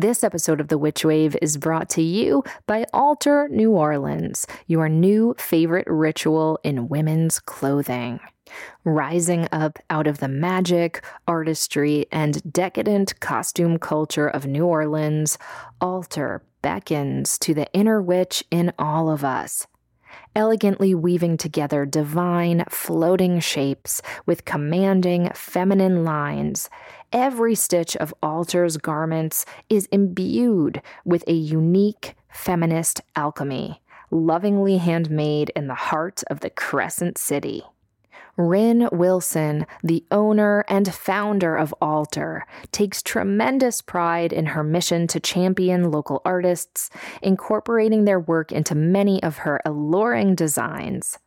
This episode of The Witch Wave is brought to you by Altar New Orleans, your new favorite ritual in women's clothing. Rising up out of the magic, artistry, and decadent costume culture of New Orleans, Altar beckons to the inner witch in all of us elegantly weaving together divine, floating shapes with commanding feminine lines. Every stitch of Altar's garments is imbued with a unique feminist alchemy, lovingly handmade in the heart of the Crescent City. Rin Wilson, the owner and founder of Altar, takes tremendous pride in her mission to champion local artists, incorporating their work into many of her alluring designs.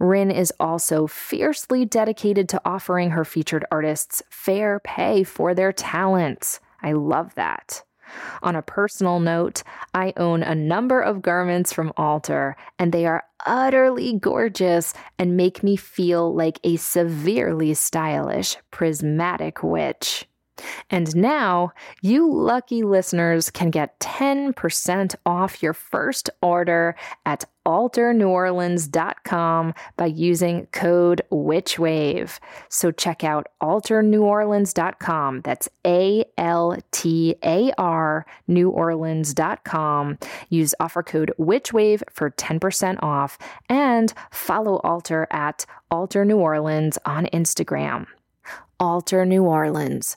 Rin is also fiercely dedicated to offering her featured artists fair pay for their talents. I love that. On a personal note, I own a number of garments from Altar, and they are utterly gorgeous and make me feel like a severely stylish, prismatic witch. And now, you lucky listeners can get 10% off your first order at altarneworleans.com by using code WITCHWAVE. So check out altarneworleans.com. That's A L T A R neworleans.com. Use offer code WITCHWAVE for 10% off and follow Altar at Altar New Orleans on Instagram. Altar New Orleans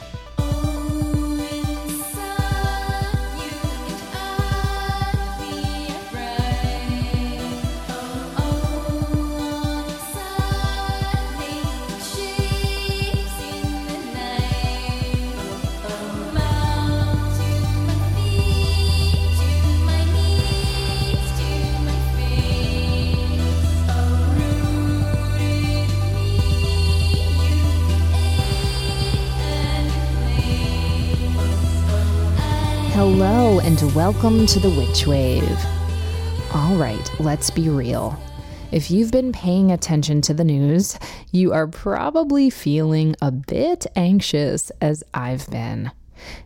Hello, and welcome to the Witch Wave. All right, let's be real. If you've been paying attention to the news, you are probably feeling a bit anxious, as I've been.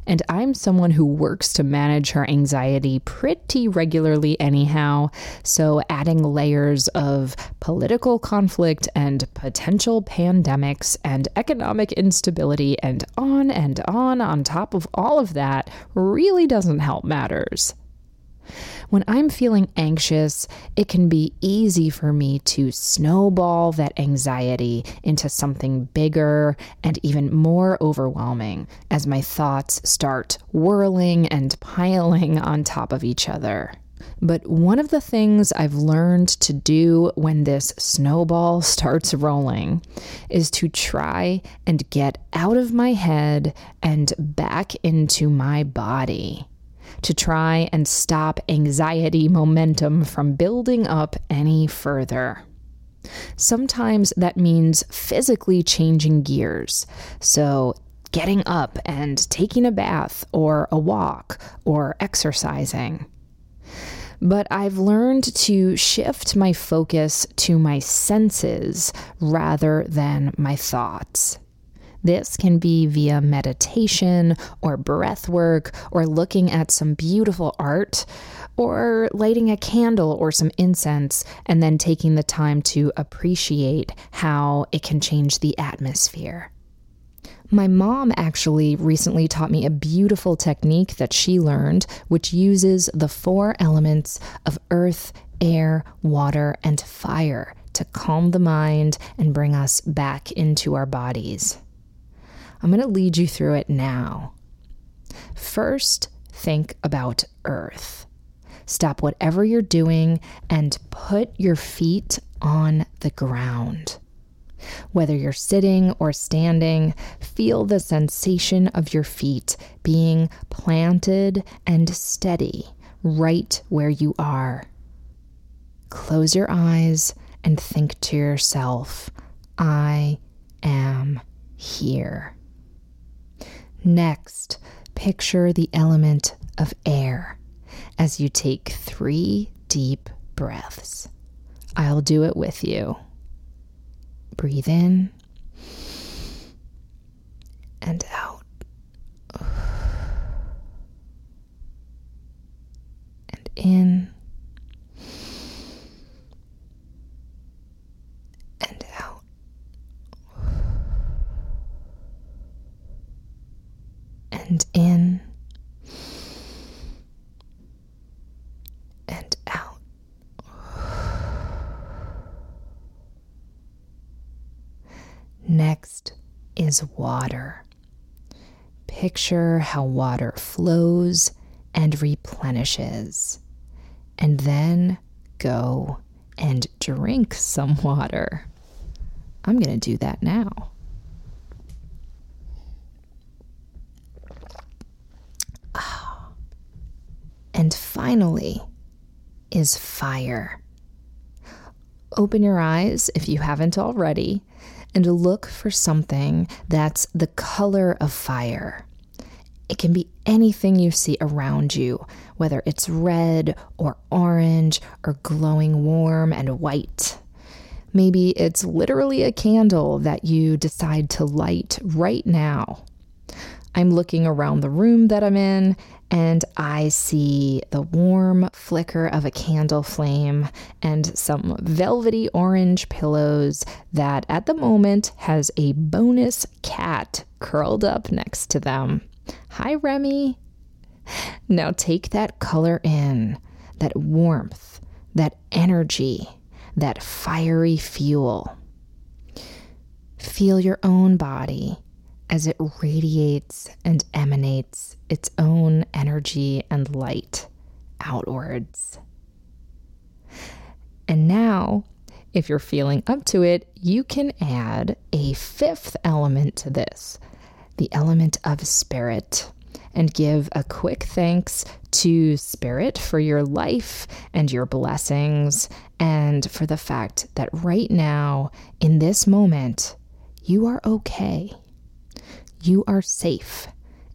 And I'm someone who works to manage her anxiety pretty regularly, anyhow. So, adding layers of political conflict and potential pandemics and economic instability and on and on on top of all of that really doesn't help matters. When I'm feeling anxious, it can be easy for me to snowball that anxiety into something bigger and even more overwhelming as my thoughts start whirling and piling on top of each other. But one of the things I've learned to do when this snowball starts rolling is to try and get out of my head and back into my body to try and stop anxiety momentum from building up any further. Sometimes that means physically changing gears. So, getting up and taking a bath or a walk or exercising. But I've learned to shift my focus to my senses rather than my thoughts. This can be via meditation or breath work or looking at some beautiful art or lighting a candle or some incense and then taking the time to appreciate how it can change the atmosphere. My mom actually recently taught me a beautiful technique that she learned, which uses the four elements of earth, air, water, and fire to calm the mind and bring us back into our bodies. I'm going to lead you through it now. First, think about Earth. Stop whatever you're doing and put your feet on the ground. Whether you're sitting or standing, feel the sensation of your feet being planted and steady right where you are. Close your eyes and think to yourself I am here. Next, picture the element of air as you take three deep breaths. I'll do it with you. Breathe in and out. And in and out. And in and out. Next is water. Picture how water flows and replenishes, and then go and drink some water. I'm going to do that now. Ah. And finally is fire. Open your eyes if you haven't already and look for something that's the color of fire. It can be anything you see around you, whether it's red or orange or glowing warm and white. Maybe it's literally a candle that you decide to light right now. I'm looking around the room that I'm in and I see the warm flicker of a candle flame and some velvety orange pillows that at the moment has a bonus cat curled up next to them. Hi, Remy. Now take that color in, that warmth, that energy, that fiery fuel. Feel your own body as it radiates and emanates its own energy and light outwards. And now, if you're feeling up to it, you can add a fifth element to this the element of spirit. And give a quick thanks to Spirit for your life and your blessings, and for the fact that right now, in this moment, you are okay you are safe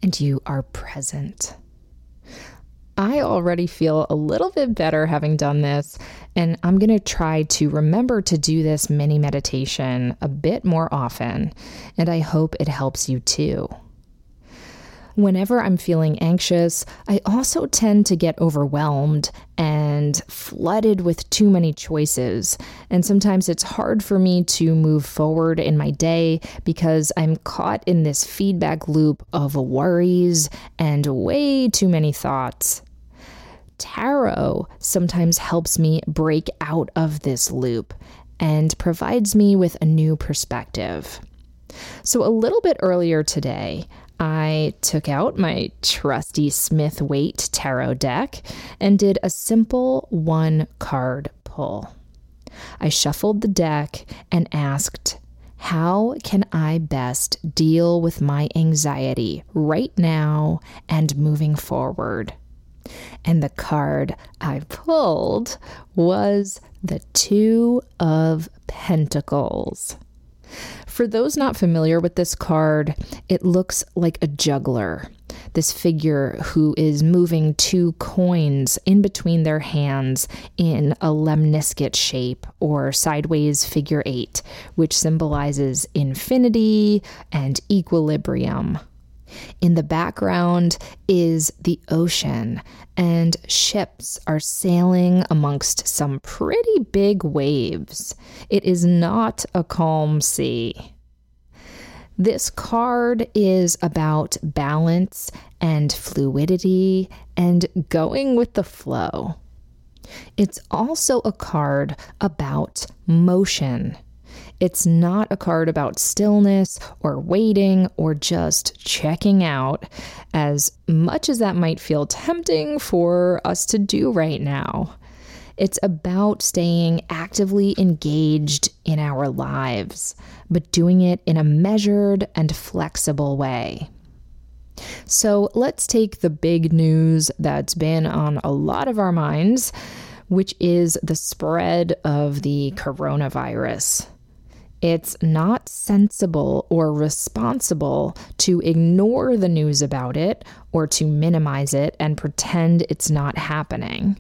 and you are present. I already feel a little bit better having done this, and I'm going to try to remember to do this mini meditation a bit more often, and I hope it helps you too. Whenever I'm feeling anxious, I also tend to get overwhelmed and flooded with too many choices. And sometimes it's hard for me to move forward in my day because I'm caught in this feedback loop of worries and way too many thoughts. Tarot sometimes helps me break out of this loop and provides me with a new perspective. So, a little bit earlier today, I took out my trusty Smith Waite tarot deck and did a simple one card pull. I shuffled the deck and asked, How can I best deal with my anxiety right now and moving forward? And the card I pulled was the Two of Pentacles. For those not familiar with this card, it looks like a juggler. This figure who is moving two coins in between their hands in a lemniscate shape or sideways figure eight, which symbolizes infinity and equilibrium. In the background is the ocean, and ships are sailing amongst some pretty big waves. It is not a calm sea. This card is about balance and fluidity and going with the flow. It's also a card about motion it's not a card about stillness or waiting or just checking out, as much as that might feel tempting for us to do right now. It's about staying actively engaged in our lives, but doing it in a measured and flexible way. So let's take the big news that's been on a lot of our minds, which is the spread of the coronavirus. It's not sensible or responsible to ignore the news about it or to minimize it and pretend it's not happening.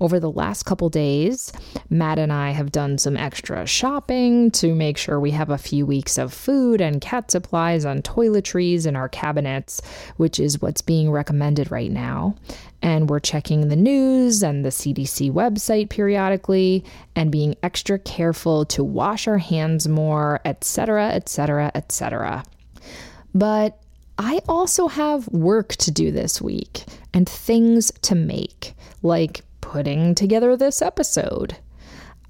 Over the last couple days, Matt and I have done some extra shopping to make sure we have a few weeks of food and cat supplies on toiletries in our cabinets, which is what's being recommended right now. And we're checking the news and the CDC website periodically and being extra careful to wash our hands more, etc., etc., etc. But I also have work to do this week and things to make, like putting together this episode.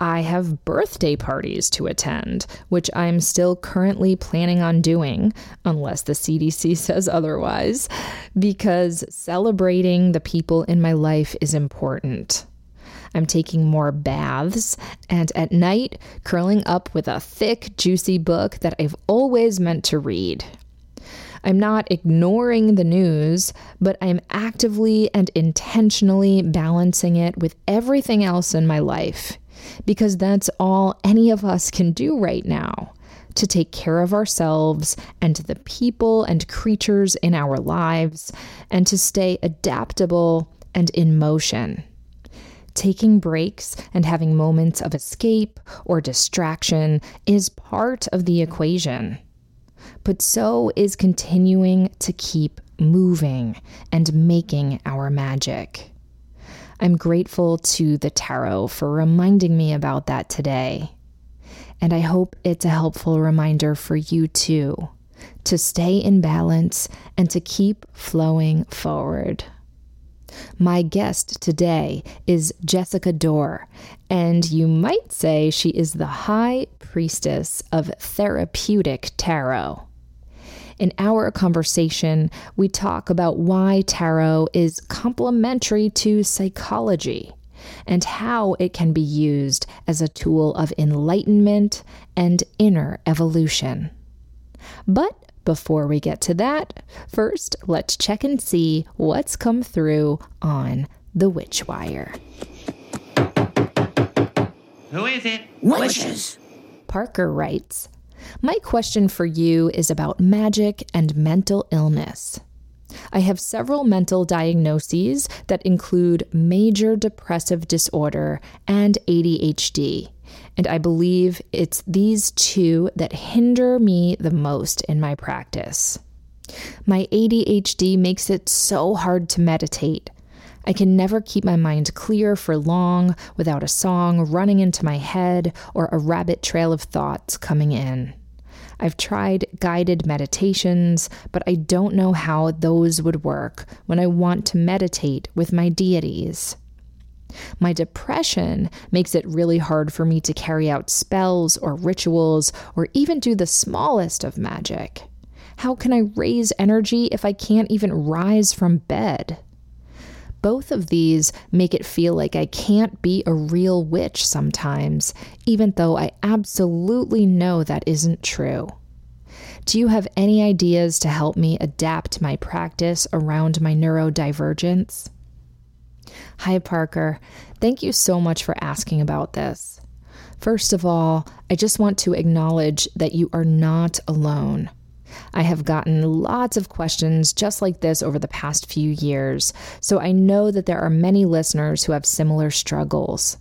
I have birthday parties to attend, which I'm still currently planning on doing, unless the CDC says otherwise, because celebrating the people in my life is important. I'm taking more baths, and at night, curling up with a thick, juicy book that I've always meant to read. I'm not ignoring the news, but I'm actively and intentionally balancing it with everything else in my life because that's all any of us can do right now to take care of ourselves and the people and creatures in our lives and to stay adaptable and in motion. Taking breaks and having moments of escape or distraction is part of the equation but so is continuing to keep moving and making our magic. I'm grateful to the tarot for reminding me about that today. And I hope it's a helpful reminder for you too to stay in balance and to keep flowing forward. My guest today is Jessica Dore, and you might say she is the high priestess of therapeutic tarot. In our conversation, we talk about why tarot is complementary to psychology and how it can be used as a tool of enlightenment and inner evolution. But before we get to that, first let's check and see what's come through on the Witch Wire. Who is it? Witches. Parker writes My question for you is about magic and mental illness. I have several mental diagnoses that include major depressive disorder and ADHD, and I believe it's these two that hinder me the most in my practice. My ADHD makes it so hard to meditate. I can never keep my mind clear for long without a song running into my head or a rabbit trail of thoughts coming in. I've tried guided meditations, but I don't know how those would work when I want to meditate with my deities. My depression makes it really hard for me to carry out spells or rituals or even do the smallest of magic. How can I raise energy if I can't even rise from bed? Both of these make it feel like I can't be a real witch sometimes, even though I absolutely know that isn't true. Do you have any ideas to help me adapt my practice around my neurodivergence? Hi, Parker. Thank you so much for asking about this. First of all, I just want to acknowledge that you are not alone. I have gotten lots of questions just like this over the past few years, so I know that there are many listeners who have similar struggles.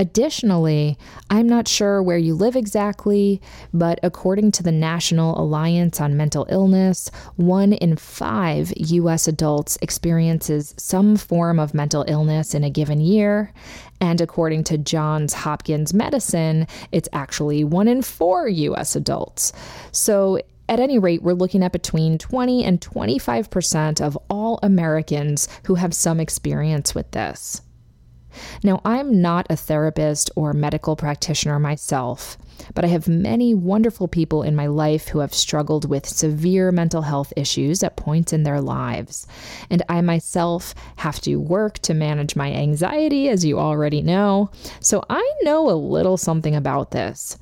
Additionally, I'm not sure where you live exactly, but according to the National Alliance on Mental Illness, one in five U.S. adults experiences some form of mental illness in a given year. And according to Johns Hopkins Medicine, it's actually one in four U.S. adults. So at any rate, we're looking at between 20 and 25% of all Americans who have some experience with this. Now, I'm not a therapist or medical practitioner myself, but I have many wonderful people in my life who have struggled with severe mental health issues at points in their lives. And I myself have to work to manage my anxiety, as you already know, so I know a little something about this.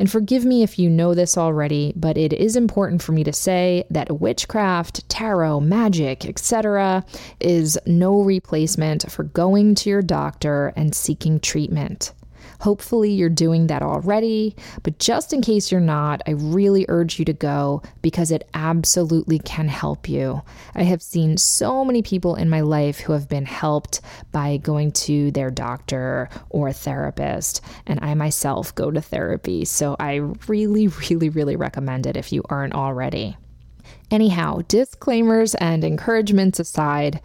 And forgive me if you know this already, but it is important for me to say that witchcraft, tarot, magic, etc., is no replacement for going to your doctor and seeking treatment. Hopefully, you're doing that already, but just in case you're not, I really urge you to go because it absolutely can help you. I have seen so many people in my life who have been helped by going to their doctor or therapist, and I myself go to therapy, so I really, really, really recommend it if you aren't already. Anyhow, disclaimers and encouragements aside,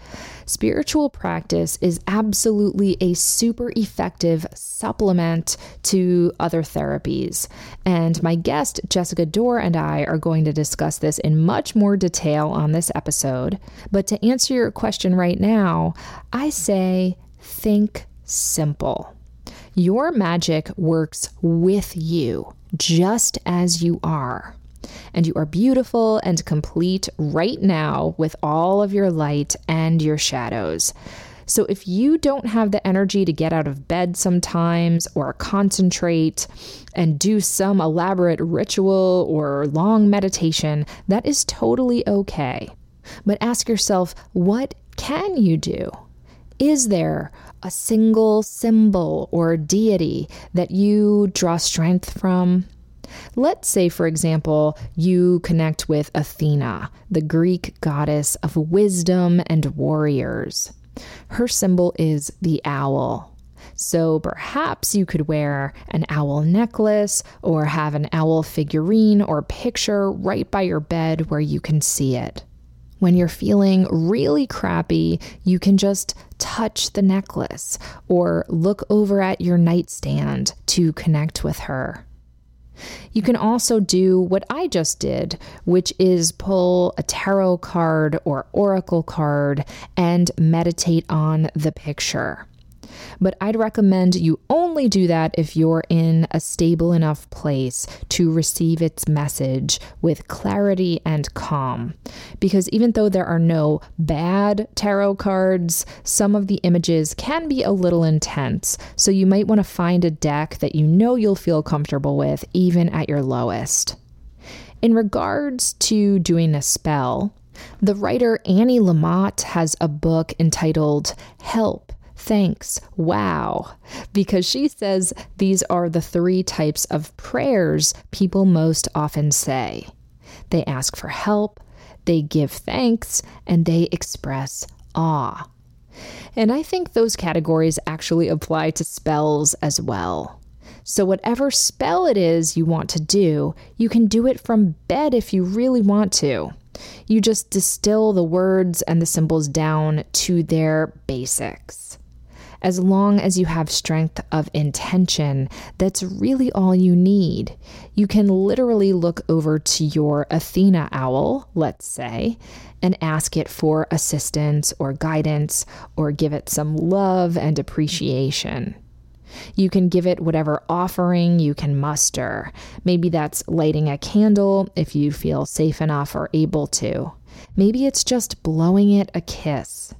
spiritual practice is absolutely a super effective supplement to other therapies. And my guest, Jessica Dore, and I are going to discuss this in much more detail on this episode. But to answer your question right now, I say think simple. Your magic works with you, just as you are and you are beautiful and complete right now with all of your light and your shadows. So, if you don't have the energy to get out of bed sometimes or concentrate and do some elaborate ritual or long meditation, that is totally okay. But ask yourself, what can you do? Is there a single symbol or deity that you draw strength from? Let's say, for example, you connect with Athena, the Greek goddess of wisdom and warriors. Her symbol is the owl. So perhaps you could wear an owl necklace or have an owl figurine or picture right by your bed where you can see it. When you're feeling really crappy, you can just touch the necklace or look over at your nightstand to connect with her. You can also do what I just did, which is pull a tarot card or oracle card and meditate on the picture but I'd recommend you only do that if you're in a stable enough place to receive its message with clarity and calm. Because even though there are no bad tarot cards, some of the images can be a little intense, so you might want to find a deck that you know you'll feel comfortable with even at your lowest. In regards to doing a spell, the writer Annie Lamott has a book entitled Help thanks, wow, because she says these are the three types of prayers people most often say. They ask for help, they give thanks, and they express awe. And I think those categories actually apply to spells as well. So, whatever spell it is you want to do, you can do it from bed if you really want to. You just distill the words and the symbols down to their basics as long as you have strength of intention, that's really all you need. You can literally look over to your Athena owl, let's say, and ask it for assistance or guidance or give it some love and appreciation. You can give it whatever offering you can muster. Maybe that's lighting a candle if you feel safe enough or able to. Maybe it's just blowing it a kiss.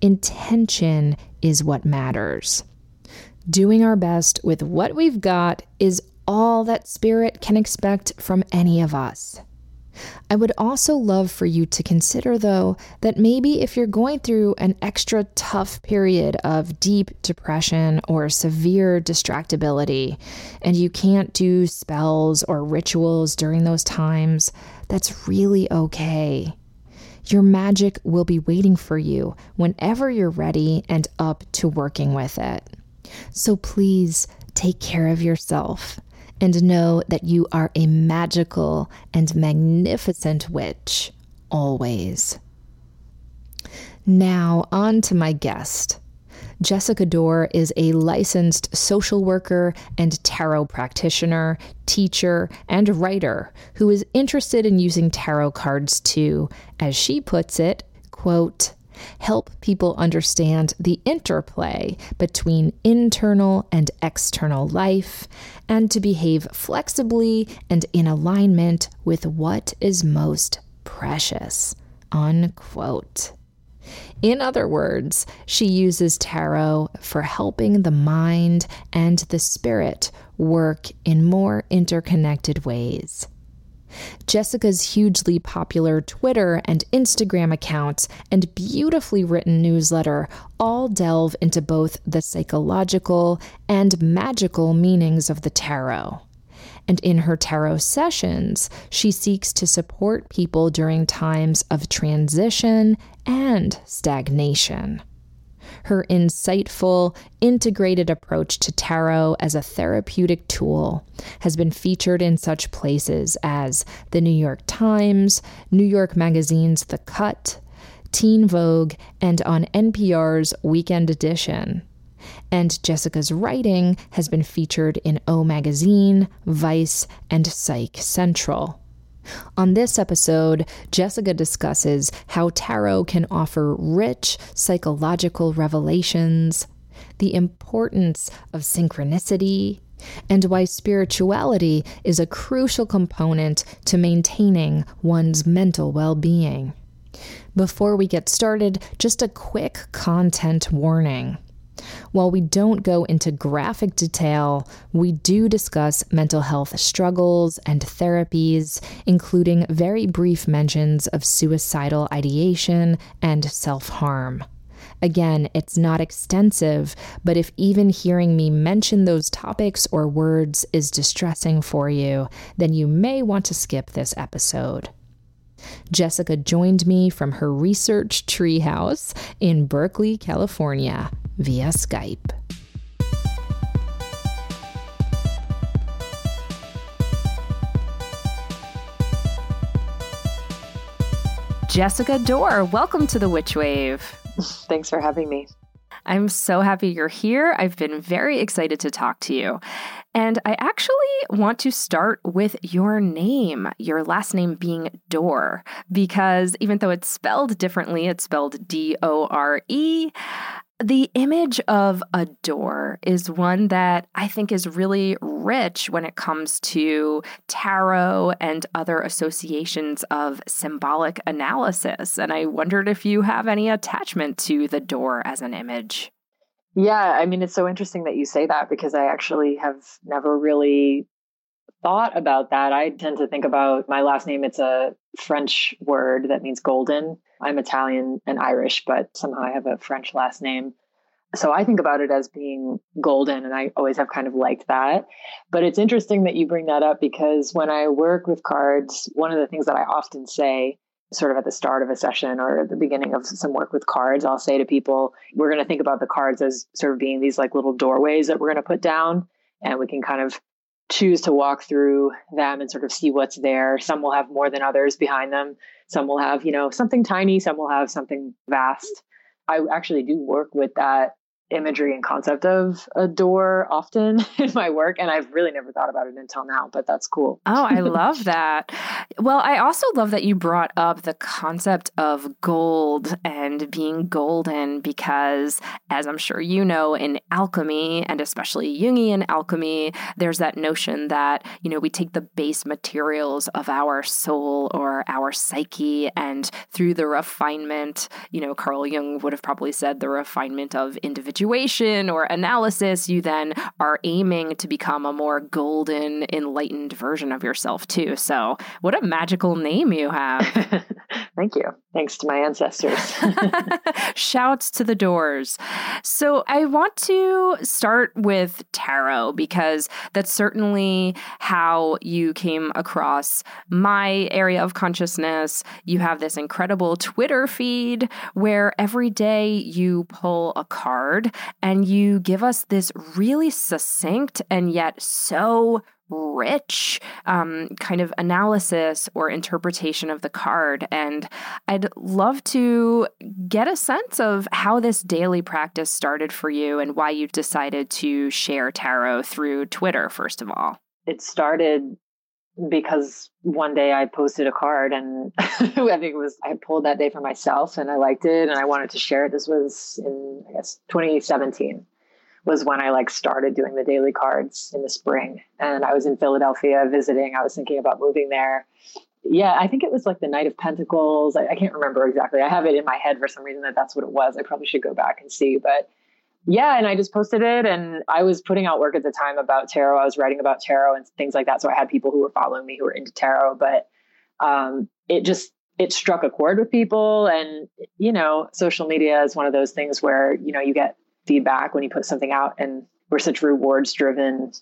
Intention is what matters. Doing our best with what we've got is all that Spirit can expect from any of us. I would also love for you to consider, though, that maybe if you're going through an extra tough period of deep depression or severe distractibility, and you can't do spells or rituals during those times, that's really okay. Your magic will be waiting for you whenever you're ready and up to working with it. So please take care of yourself and know that you are a magical and magnificent witch always. Now, on to my guest. Jessica Dore is a licensed social worker and tarot practitioner, teacher, and writer who is interested in using tarot cards to, as she puts it, quote, help people understand the interplay between internal and external life, and to behave flexibly and in alignment with what is most precious. Unquote. In other words, she uses tarot for helping the mind and the spirit work in more interconnected ways. Jessica's hugely popular Twitter and Instagram accounts and beautifully written newsletter all delve into both the psychological and magical meanings of the tarot. And in her tarot sessions, she seeks to support people during times of transition and stagnation. Her insightful, integrated approach to tarot as a therapeutic tool has been featured in such places as the New York Times, New York Magazine's The Cut, Teen Vogue, and on NPR's Weekend Edition. And Jessica's writing has been featured in O Magazine, Vice, and Psych Central. On this episode, Jessica discusses how tarot can offer rich psychological revelations, the importance of synchronicity, and why spirituality is a crucial component to maintaining one's mental well being. Before we get started, just a quick content warning. While we don't go into graphic detail, we do discuss mental health struggles and therapies, including very brief mentions of suicidal ideation and self harm. Again, it's not extensive, but if even hearing me mention those topics or words is distressing for you, then you may want to skip this episode. Jessica joined me from her research treehouse in Berkeley, California, via Skype. Jessica Dore, welcome to the Witch Wave. Thanks for having me. I'm so happy you're here. I've been very excited to talk to you. And I actually want to start with your name, your last name being Dore, because even though it's spelled differently, it's spelled D O R E. The image of a door is one that I think is really rich when it comes to tarot and other associations of symbolic analysis. And I wondered if you have any attachment to the door as an image. Yeah, I mean, it's so interesting that you say that because I actually have never really thought about that. I tend to think about my last name, it's a French word that means golden. I'm Italian and Irish, but somehow I have a French last name. So I think about it as being golden, and I always have kind of liked that. But it's interesting that you bring that up because when I work with cards, one of the things that I often say, sort of at the start of a session or at the beginning of some work with cards, I'll say to people, we're going to think about the cards as sort of being these like little doorways that we're going to put down, and we can kind of choose to walk through them and sort of see what's there. Some will have more than others behind them. Some will have, you know, something tiny, some will have something vast. I actually do work with that imagery and concept of a door often in my work and I've really never thought about it until now but that's cool. oh, I love that. Well, I also love that you brought up the concept of gold and being golden because as I'm sure you know in alchemy and especially Jungian alchemy there's that notion that you know we take the base materials of our soul or our psyche and through the refinement, you know Carl Jung would have probably said the refinement of individual situation or analysis, you then are aiming to become a more golden, enlightened version of yourself, too. So, what a magical name you have. Thank you. Thanks to my ancestors. Shouts to the doors. So, I want to start with tarot because that's certainly how you came across my area of consciousness. You have this incredible Twitter feed where every day you pull a card and you give us this really succinct and yet so rich um, kind of analysis or interpretation of the card. And I'd love to get a sense of how this daily practice started for you and why you decided to share tarot through Twitter, first of all. It started because one day I posted a card and I think it was I pulled that day for myself and I liked it and I wanted to share it. This was in I guess 2017 was when I like started doing the daily cards in the spring. And I was in Philadelphia visiting. I was thinking about moving there. Yeah, I think it was like the Knight of Pentacles. I, I can't remember exactly. I have it in my head for some reason that that's what it was. I probably should go back and see, but yeah, and I just posted it and I was putting out work at the time about tarot. I was writing about tarot and things like that. So I had people who were following me who were into tarot, but um, it just it struck a chord with people and you know, social media is one of those things where, you know, you get feedback when you put something out and we're such rewards driven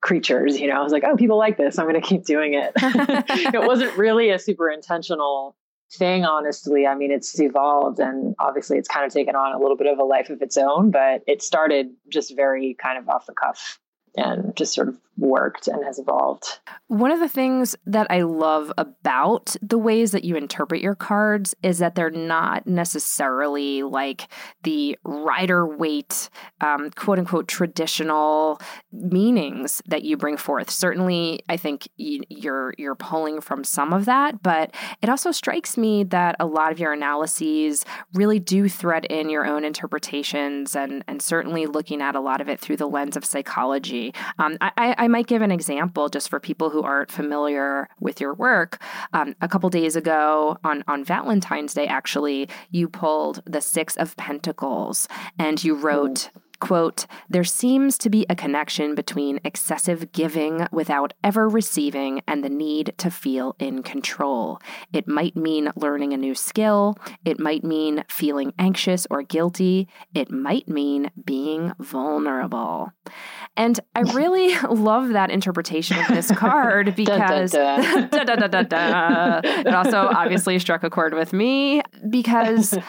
creatures, you know. I was like, oh, people like this. I'm going to keep doing it. it wasn't really a super intentional thing, honestly. I mean, it's evolved and obviously it's kind of taken on a little bit of a life of its own, but it started just very kind of off the cuff and just sort of worked and has evolved. One of the things that I love about the ways that you interpret your cards is that they're not necessarily like the Rider Waite, um, quote unquote, traditional meanings that you bring forth. Certainly, I think you're you're pulling from some of that, but it also strikes me that a lot of your analyses really do thread in your own interpretations, and and certainly looking at a lot of it through the lens of psychology. Um, I, I might give an example just for people who aren't familiar with your work. Um, a couple days ago on, on Valentine's Day, actually, you pulled the Six of Pentacles and you wrote, Quote, there seems to be a connection between excessive giving without ever receiving and the need to feel in control. It might mean learning a new skill. It might mean feeling anxious or guilty. It might mean being vulnerable. And I really love that interpretation of this card because it also obviously struck a chord with me because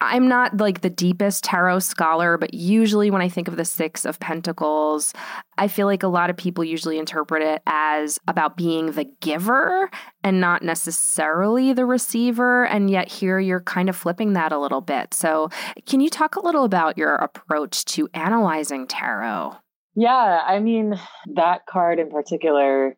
I'm not like the deepest tarot scholar, but usually when I think of the Six of Pentacles, I feel like a lot of people usually interpret it as about being the giver and not necessarily the receiver. And yet here you're kind of flipping that a little bit. So, can you talk a little about your approach to analyzing tarot? Yeah, I mean, that card in particular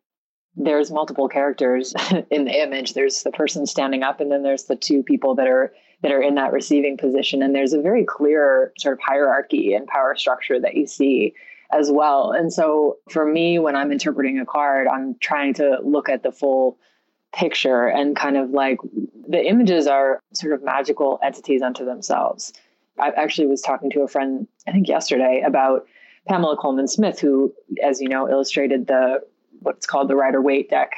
there's multiple characters in the image. There's the person standing up, and then there's the two people that are that are in that receiving position. And there's a very clear sort of hierarchy and power structure that you see as well. And so for me, when I'm interpreting a card, I'm trying to look at the full picture and kind of like the images are sort of magical entities unto themselves. I actually was talking to a friend, I think yesterday, about Pamela Colman Smith, who, as you know, illustrated the what's called the Rider Waite deck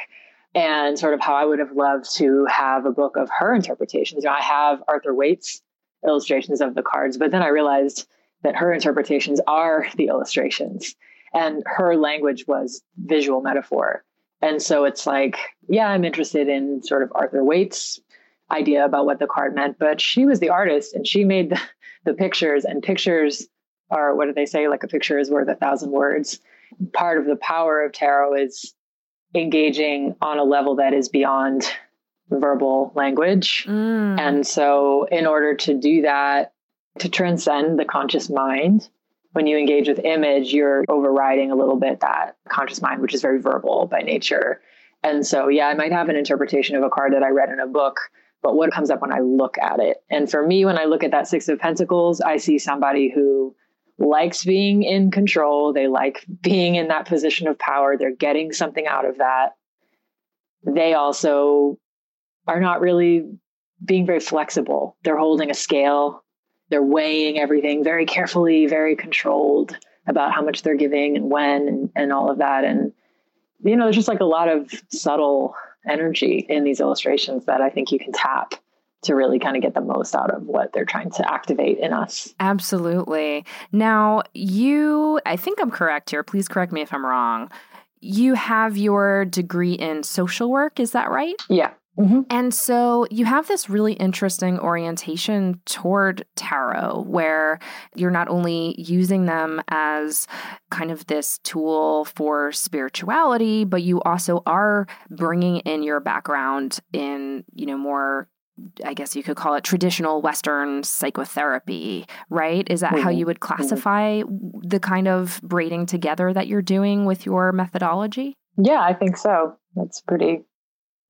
and sort of how I would have loved to have a book of her interpretations. You know, I have Arthur Waite's illustrations of the cards, but then I realized that her interpretations are the illustrations and her language was visual metaphor. And so it's like, yeah, I'm interested in sort of Arthur Waite's idea about what the card meant, but she was the artist and she made the, the pictures, and pictures are what do they say? Like a picture is worth a thousand words. Part of the power of tarot is engaging on a level that is beyond verbal language. Mm. And so, in order to do that, to transcend the conscious mind, when you engage with image, you're overriding a little bit that conscious mind, which is very verbal by nature. And so, yeah, I might have an interpretation of a card that I read in a book, but what comes up when I look at it? And for me, when I look at that Six of Pentacles, I see somebody who likes being in control. They like being in that position of power. They're getting something out of that. They also are not really being very flexible. They're holding a scale. They're weighing everything very carefully, very controlled about how much they're giving and when and, and all of that. And, you know, there's just like a lot of subtle energy in these illustrations that I think you can tap to really kind of get the most out of what they're trying to activate in us. Absolutely. Now, you, I think I'm correct here. Please correct me if I'm wrong. You have your degree in social work, is that right? Yeah. Mm-hmm. And so you have this really interesting orientation toward tarot where you're not only using them as kind of this tool for spirituality, but you also are bringing in your background in, you know, more I guess you could call it traditional Western psychotherapy, right? Is that mm-hmm. how you would mm-hmm. classify mm-hmm. the kind of braiding together that you're doing with your methodology? Yeah, I think so. That's pretty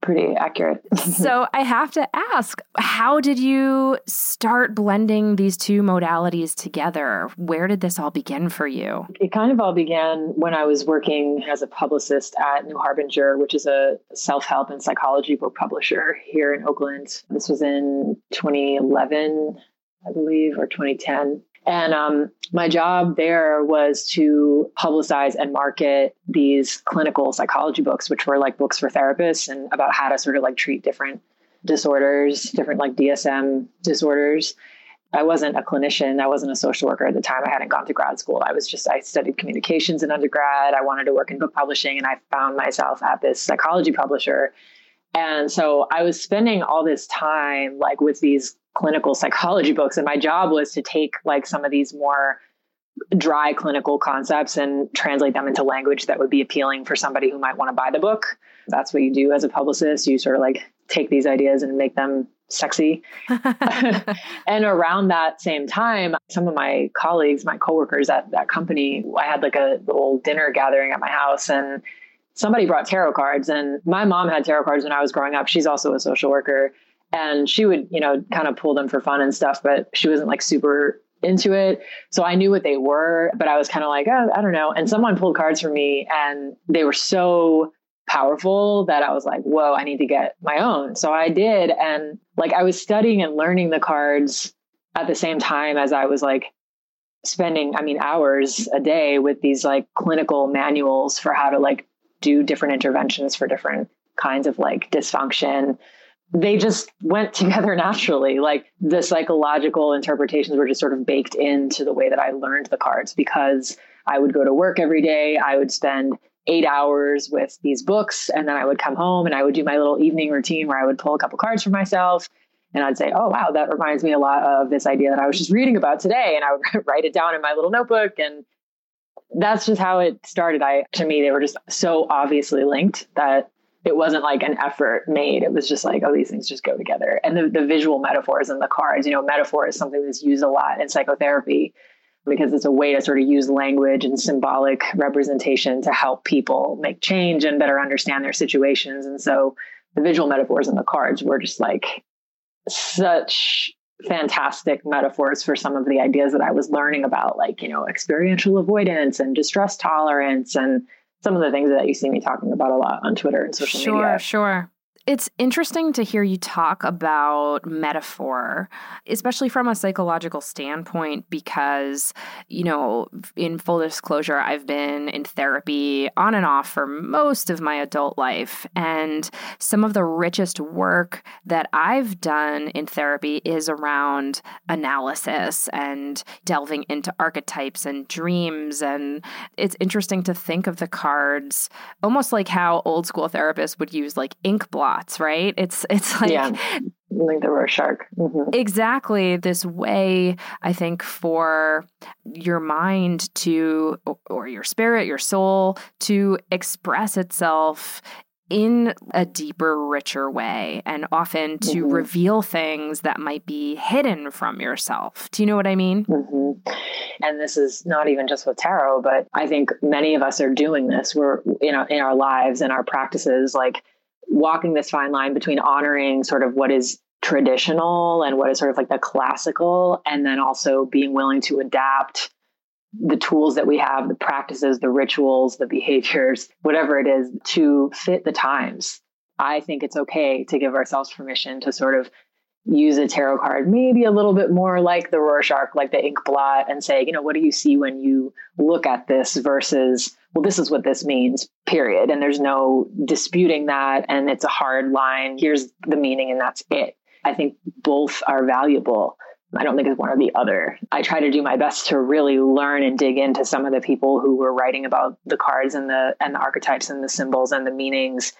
pretty accurate. so I have to ask, how did you start blending these two modalities together? Where did this all begin for you? It kind of all began when I was working as a publicist at New Harbinger, which is a self help and psychology book publisher here in Oakland. This was in 2011, I believe, or 2010. And um, my job there was to publicize and market these clinical psychology books, which were like books for therapists and about how to sort of like treat different disorders, different like DSM disorders. I wasn't a clinician. I wasn't a social worker at the time. I hadn't gone to grad school. I was just, I studied communications in undergrad. I wanted to work in book publishing, and I found myself at this psychology publisher. And so I was spending all this time like with these clinical psychology books. And my job was to take like some of these more dry clinical concepts and translate them into language that would be appealing for somebody who might want to buy the book. That's what you do as a publicist. You sort of like take these ideas and make them sexy. and around that same time, some of my colleagues, my coworkers at that company, I had like a little dinner gathering at my house and somebody brought tarot cards and my mom had tarot cards when I was growing up. She's also a social worker and she would you know kind of pull them for fun and stuff but she wasn't like super into it. So i knew what they were but i was kind of like oh, i don't know. And someone pulled cards for me and they were so powerful that i was like whoa i need to get my own. So i did and like i was studying and learning the cards at the same time as i was like spending i mean hours a day with these like clinical manuals for how to like do different interventions for different kinds of like dysfunction they just went together naturally. Like the psychological interpretations were just sort of baked into the way that I learned the cards because I would go to work every day. I would spend eight hours with these books and then I would come home and I would do my little evening routine where I would pull a couple cards for myself and I'd say, oh, wow, that reminds me a lot of this idea that I was just reading about today. And I would write it down in my little notebook. And that's just how it started. I, to me, they were just so obviously linked that it wasn't like an effort made. It was just like, oh, these things just go together. And the, the visual metaphors and the cards, you know, metaphor is something that's used a lot in psychotherapy because it's a way to sort of use language and symbolic representation to help people make change and better understand their situations. And so the visual metaphors and the cards were just like such fantastic metaphors for some of the ideas that I was learning about, like, you know, experiential avoidance and distress tolerance and some of the things that you see me talking about a lot on Twitter and social sure, media. Sure, sure. It's interesting to hear you talk about metaphor, especially from a psychological standpoint, because, you know, in full disclosure, I've been in therapy on and off for most of my adult life. And some of the richest work that I've done in therapy is around analysis and delving into archetypes and dreams. And it's interesting to think of the cards almost like how old school therapists would use like ink right? It's it's like yeah. like the Rorschach. Mm-hmm. Exactly. This way, I think, for your mind to, or your spirit, your soul to express itself in a deeper, richer way, and often to mm-hmm. reveal things that might be hidden from yourself. Do you know what I mean? Mm-hmm. And this is not even just with tarot, but I think many of us are doing this. We're, you know, in our lives and our practices, like walking this fine line between honoring sort of what is traditional and what is sort of like the classical, and then also being willing to adapt the tools that we have, the practices, the rituals, the behaviors, whatever it is to fit the times. I think it's okay to give ourselves permission to sort of use a tarot card maybe a little bit more like the Rorschach, like the ink blot, and say, you know, what do you see when you look at this versus, well, this is what this means, period. And there's no disputing that. And it's a hard line. Here's the meaning, and that's it. I think both are valuable. I don't think it's one or the other. I try to do my best to really learn and dig into some of the people who were writing about the cards and the and the archetypes and the symbols and the meanings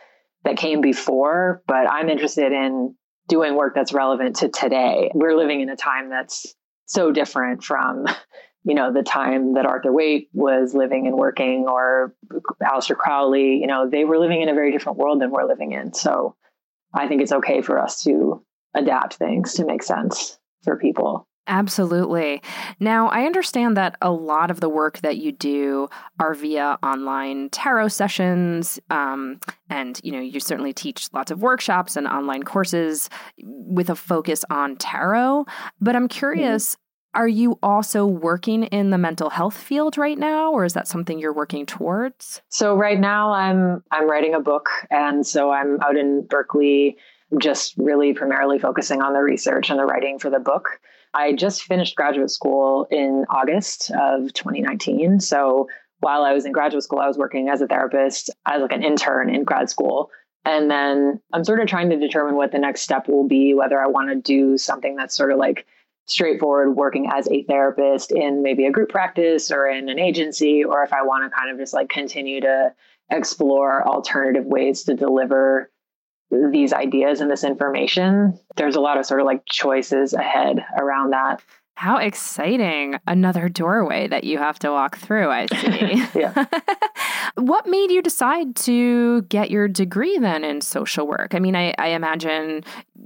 that came before, but I'm interested in doing work that's relevant to today. We're living in a time that's so different from, you know, the time that Arthur Waite was living and working or Aleister Crowley, you know, they were living in a very different world than we're living in. So I think it's okay for us to adapt things to make sense for people. Absolutely. Now, I understand that a lot of the work that you do are via online tarot sessions, um, and you know you certainly teach lots of workshops and online courses with a focus on tarot. But I'm curious. Mm-hmm. Are you also working in the mental health field right now or is that something you're working towards? So right now I'm I'm writing a book and so I'm out in Berkeley just really primarily focusing on the research and the writing for the book. I just finished graduate school in August of 2019. So while I was in graduate school, I was working as a therapist as like an intern in grad school. And then I'm sort of trying to determine what the next step will be, whether I want to do something that's sort of like straightforward working as a therapist in maybe a group practice or in an agency, or if I want to kind of just like continue to explore alternative ways to deliver these ideas and this information. There's a lot of sort of like choices ahead around that. How exciting. Another doorway that you have to walk through, I see. yeah. what made you decide to get your degree then in social work? I mean, I, I, imagine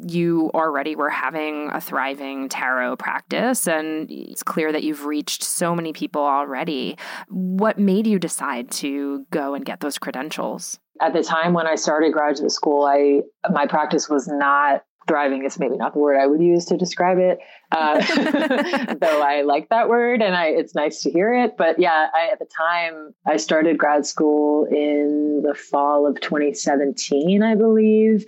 you already were having a thriving tarot practice, and it's clear that you've reached so many people already. What made you decide to go and get those credentials? At the time when I started graduate school, I my practice was not thriving is maybe not the word I would use to describe it, uh, though I like that word and I, it's nice to hear it. But yeah, I, at the time I started grad school in the fall of 2017, I believe.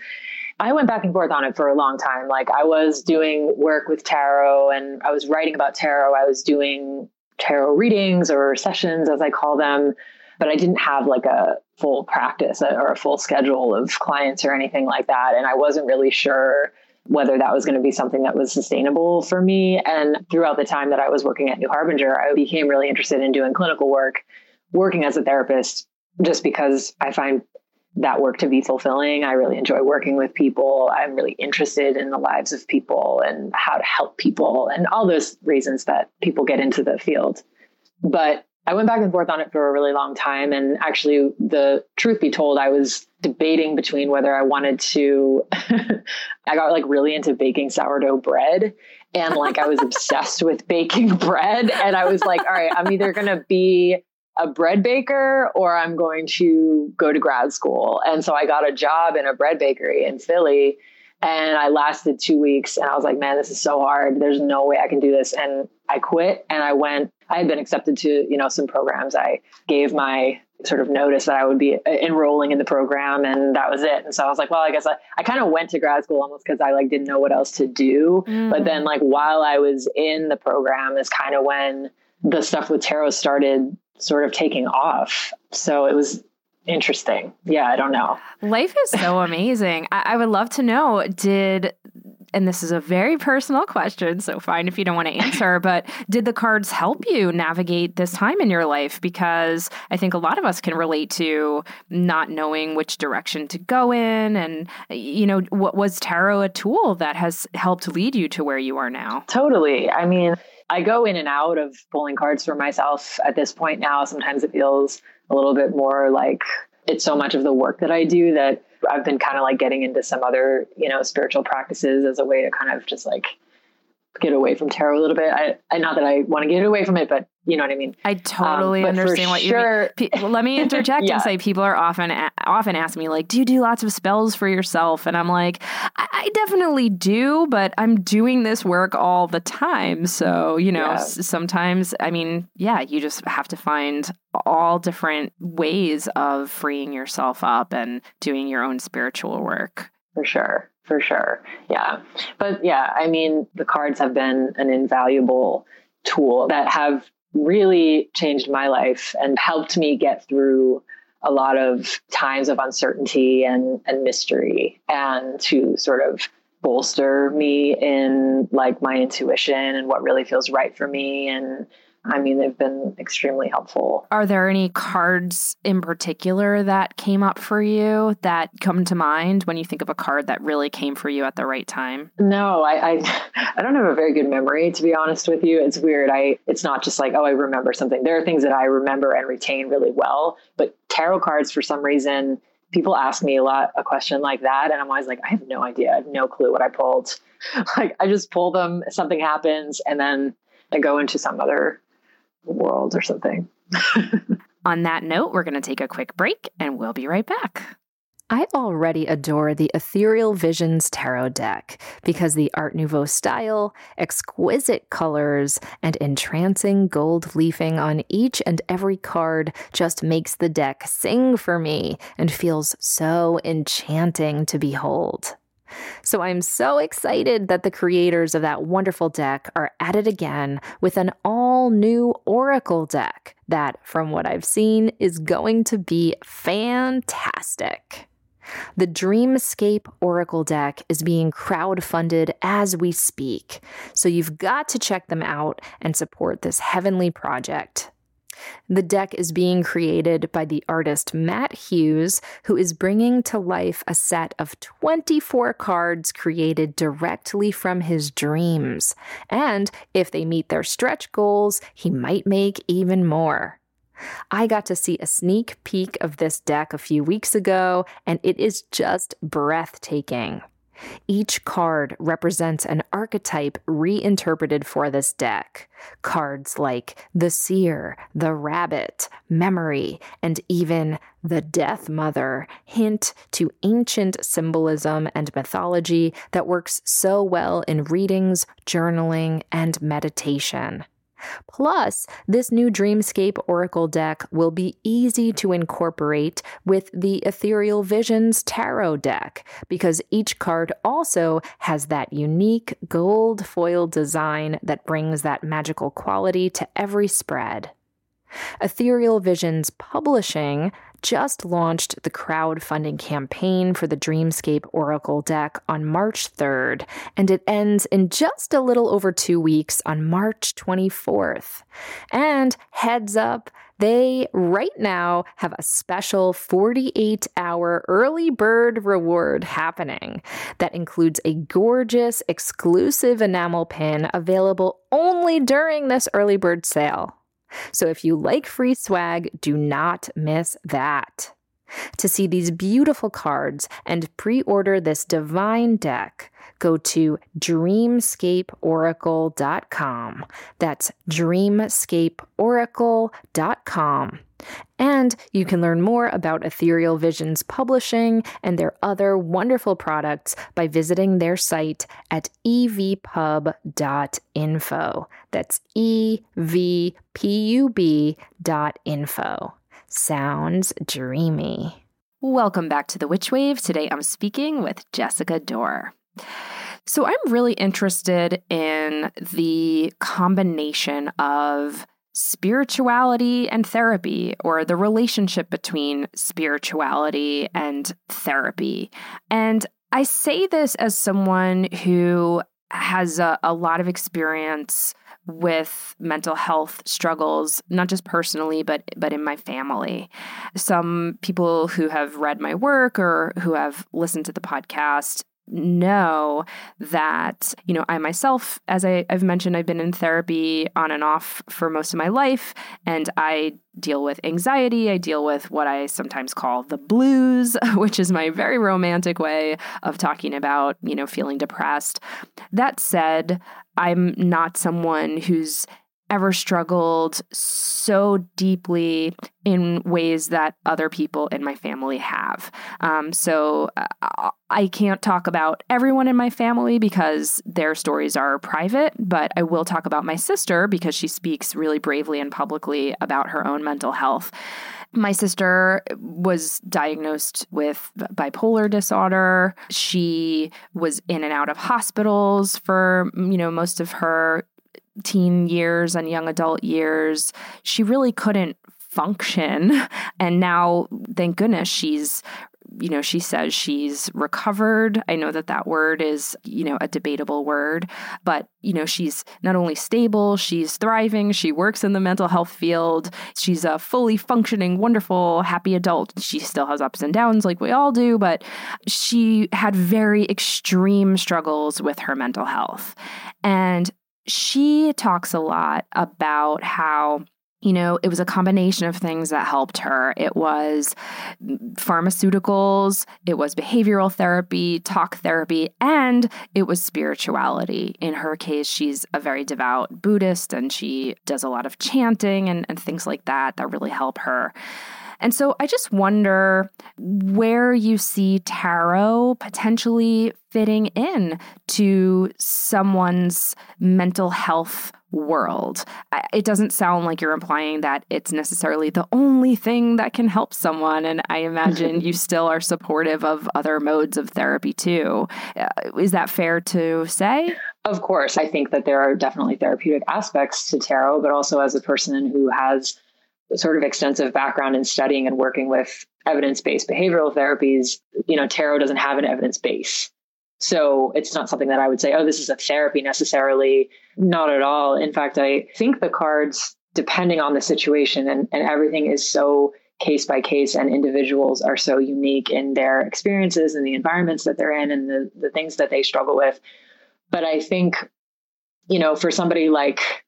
I went back and forth on it for a long time. Like I was doing work with tarot and I was writing about tarot. I was doing tarot readings or sessions, as I call them but I didn't have like a full practice or a full schedule of clients or anything like that. And I wasn't really sure whether that was going to be something that was sustainable for me. And throughout the time that I was working at New Harbinger, I became really interested in doing clinical work, working as a therapist, just because I find that work to be fulfilling. I really enjoy working with people. I'm really interested in the lives of people and how to help people and all those reasons that people get into the field. But I went back and forth on it for a really long time. And actually, the truth be told, I was debating between whether I wanted to, I got like really into baking sourdough bread. And like I was obsessed with baking bread. And I was like, all right, I'm either going to be a bread baker or I'm going to go to grad school. And so I got a job in a bread bakery in Philly. And I lasted two weeks and I was like, man, this is so hard. There's no way I can do this. And I quit and I went, I had been accepted to, you know, some programs. I gave my sort of notice that I would be uh, enrolling in the program and that was it. And so I was like, well, I guess I, I kind of went to grad school almost because I like didn't know what else to do. Mm. But then like while I was in the program is kind of when the stuff with tarot started sort of taking off. So it was interesting. Yeah, I don't know. Life is so amazing. I, I would love to know did and this is a very personal question, so fine if you don't want to answer, but did the cards help you navigate this time in your life? Because I think a lot of us can relate to not knowing which direction to go in. And, you know, what was tarot a tool that has helped lead you to where you are now? Totally. I mean, I go in and out of pulling cards for myself at this point now. Sometimes it feels a little bit more like it's so much of the work that I do that I've been kind of like getting into some other, you know, spiritual practices as a way to kind of just like get away from tarot a little bit. I, I not that I want to get away from it, but you know what I mean. I totally um, understand what sure, you mean. let me interject yeah. and say people are often often ask me like, "Do you do lots of spells for yourself?" And I'm like, I, I definitely do, but I'm doing this work all the time. So you know, yeah. s- sometimes I mean, yeah, you just have to find all different ways of freeing yourself up and doing your own spiritual work. For sure for sure. Yeah. But yeah, I mean, the cards have been an invaluable tool that have really changed my life and helped me get through a lot of times of uncertainty and, and mystery and to sort of bolster me in like my intuition and what really feels right for me and I mean, they've been extremely helpful. Are there any cards in particular that came up for you that come to mind when you think of a card that really came for you at the right time? No, I, I, I don't have a very good memory to be honest with you. It's weird. I it's not just like oh I remember something. There are things that I remember and retain really well, but tarot cards for some reason people ask me a lot a question like that and i'm always like i have no idea i have no clue what i pulled like i just pull them something happens and then i go into some other world or something. On that note, we're going to take a quick break and we'll be right back. I already adore the Ethereal Visions Tarot deck because the Art Nouveau style, exquisite colors, and entrancing gold leafing on each and every card just makes the deck sing for me and feels so enchanting to behold. So I'm so excited that the creators of that wonderful deck are at it again with an all new Oracle deck that, from what I've seen, is going to be fantastic. The Dreamscape Oracle deck is being crowdfunded as we speak, so you've got to check them out and support this heavenly project. The deck is being created by the artist Matt Hughes, who is bringing to life a set of 24 cards created directly from his dreams. And if they meet their stretch goals, he might make even more. I got to see a sneak peek of this deck a few weeks ago, and it is just breathtaking. Each card represents an archetype reinterpreted for this deck. Cards like the Seer, the Rabbit, Memory, and even the Death Mother hint to ancient symbolism and mythology that works so well in readings, journaling, and meditation. Plus, this new Dreamscape Oracle deck will be easy to incorporate with the Ethereal Visions Tarot deck because each card also has that unique gold foil design that brings that magical quality to every spread. Ethereal Visions Publishing just launched the crowdfunding campaign for the Dreamscape Oracle deck on March 3rd, and it ends in just a little over two weeks on March 24th. And heads up, they right now have a special 48 hour early bird reward happening that includes a gorgeous exclusive enamel pin available only during this early bird sale. So if you like free swag, do not miss that. To see these beautiful cards and pre order this divine deck, go to dreamscapeoracle.com. That's dreamscapeoracle.com. And you can learn more about Ethereal Visions Publishing and their other wonderful products by visiting their site at evpub.info. That's E Sounds dreamy. Welcome back to the Witch Wave. Today I'm speaking with Jessica Dore. So I'm really interested in the combination of spirituality and therapy, or the relationship between spirituality and therapy. And I say this as someone who has a, a lot of experience with mental health struggles not just personally but but in my family. Some people who have read my work or who have listened to the podcast know that, you know, I myself, as I, have mentioned, I've been in therapy on and off for most of my life, and I deal with anxiety. I deal with what I sometimes call the blues, which is my very romantic way of talking about, you know, feeling depressed. That said, I'm not someone who's ever struggled so deeply in ways that other people in my family have. Um, so uh, I can't talk about everyone in my family because their stories are private, but I will talk about my sister because she speaks really bravely and publicly about her own mental health. My sister was diagnosed with bipolar disorder. She was in and out of hospitals for, you know, most of her teen years and young adult years, she really couldn't function. And now, thank goodness, she's you know, she says she's recovered. I know that that word is, you know, a debatable word, but, you know, she's not only stable, she's thriving. She works in the mental health field. She's a fully functioning, wonderful, happy adult. She still has ups and downs like we all do, but she had very extreme struggles with her mental health. And she talks a lot about how you know, it was a combination of things that helped her. It was pharmaceuticals, it was behavioral therapy, talk therapy, and it was spirituality. In her case, she's a very devout Buddhist and she does a lot of chanting and, and things like that that really help her. And so I just wonder where you see tarot potentially fitting in to someone's mental health world. It doesn't sound like you're implying that it's necessarily the only thing that can help someone. And I imagine you still are supportive of other modes of therapy too. Uh, is that fair to say? Of course. I think that there are definitely therapeutic aspects to tarot, but also as a person who has sort of extensive background in studying and working with evidence-based behavioral therapies, you know, tarot doesn't have an evidence base. So it's not something that I would say, oh, this is a therapy necessarily. Not at all. In fact, I think the cards, depending on the situation and, and everything is so case by case and individuals are so unique in their experiences and the environments that they're in and the, the things that they struggle with. But I think, you know, for somebody like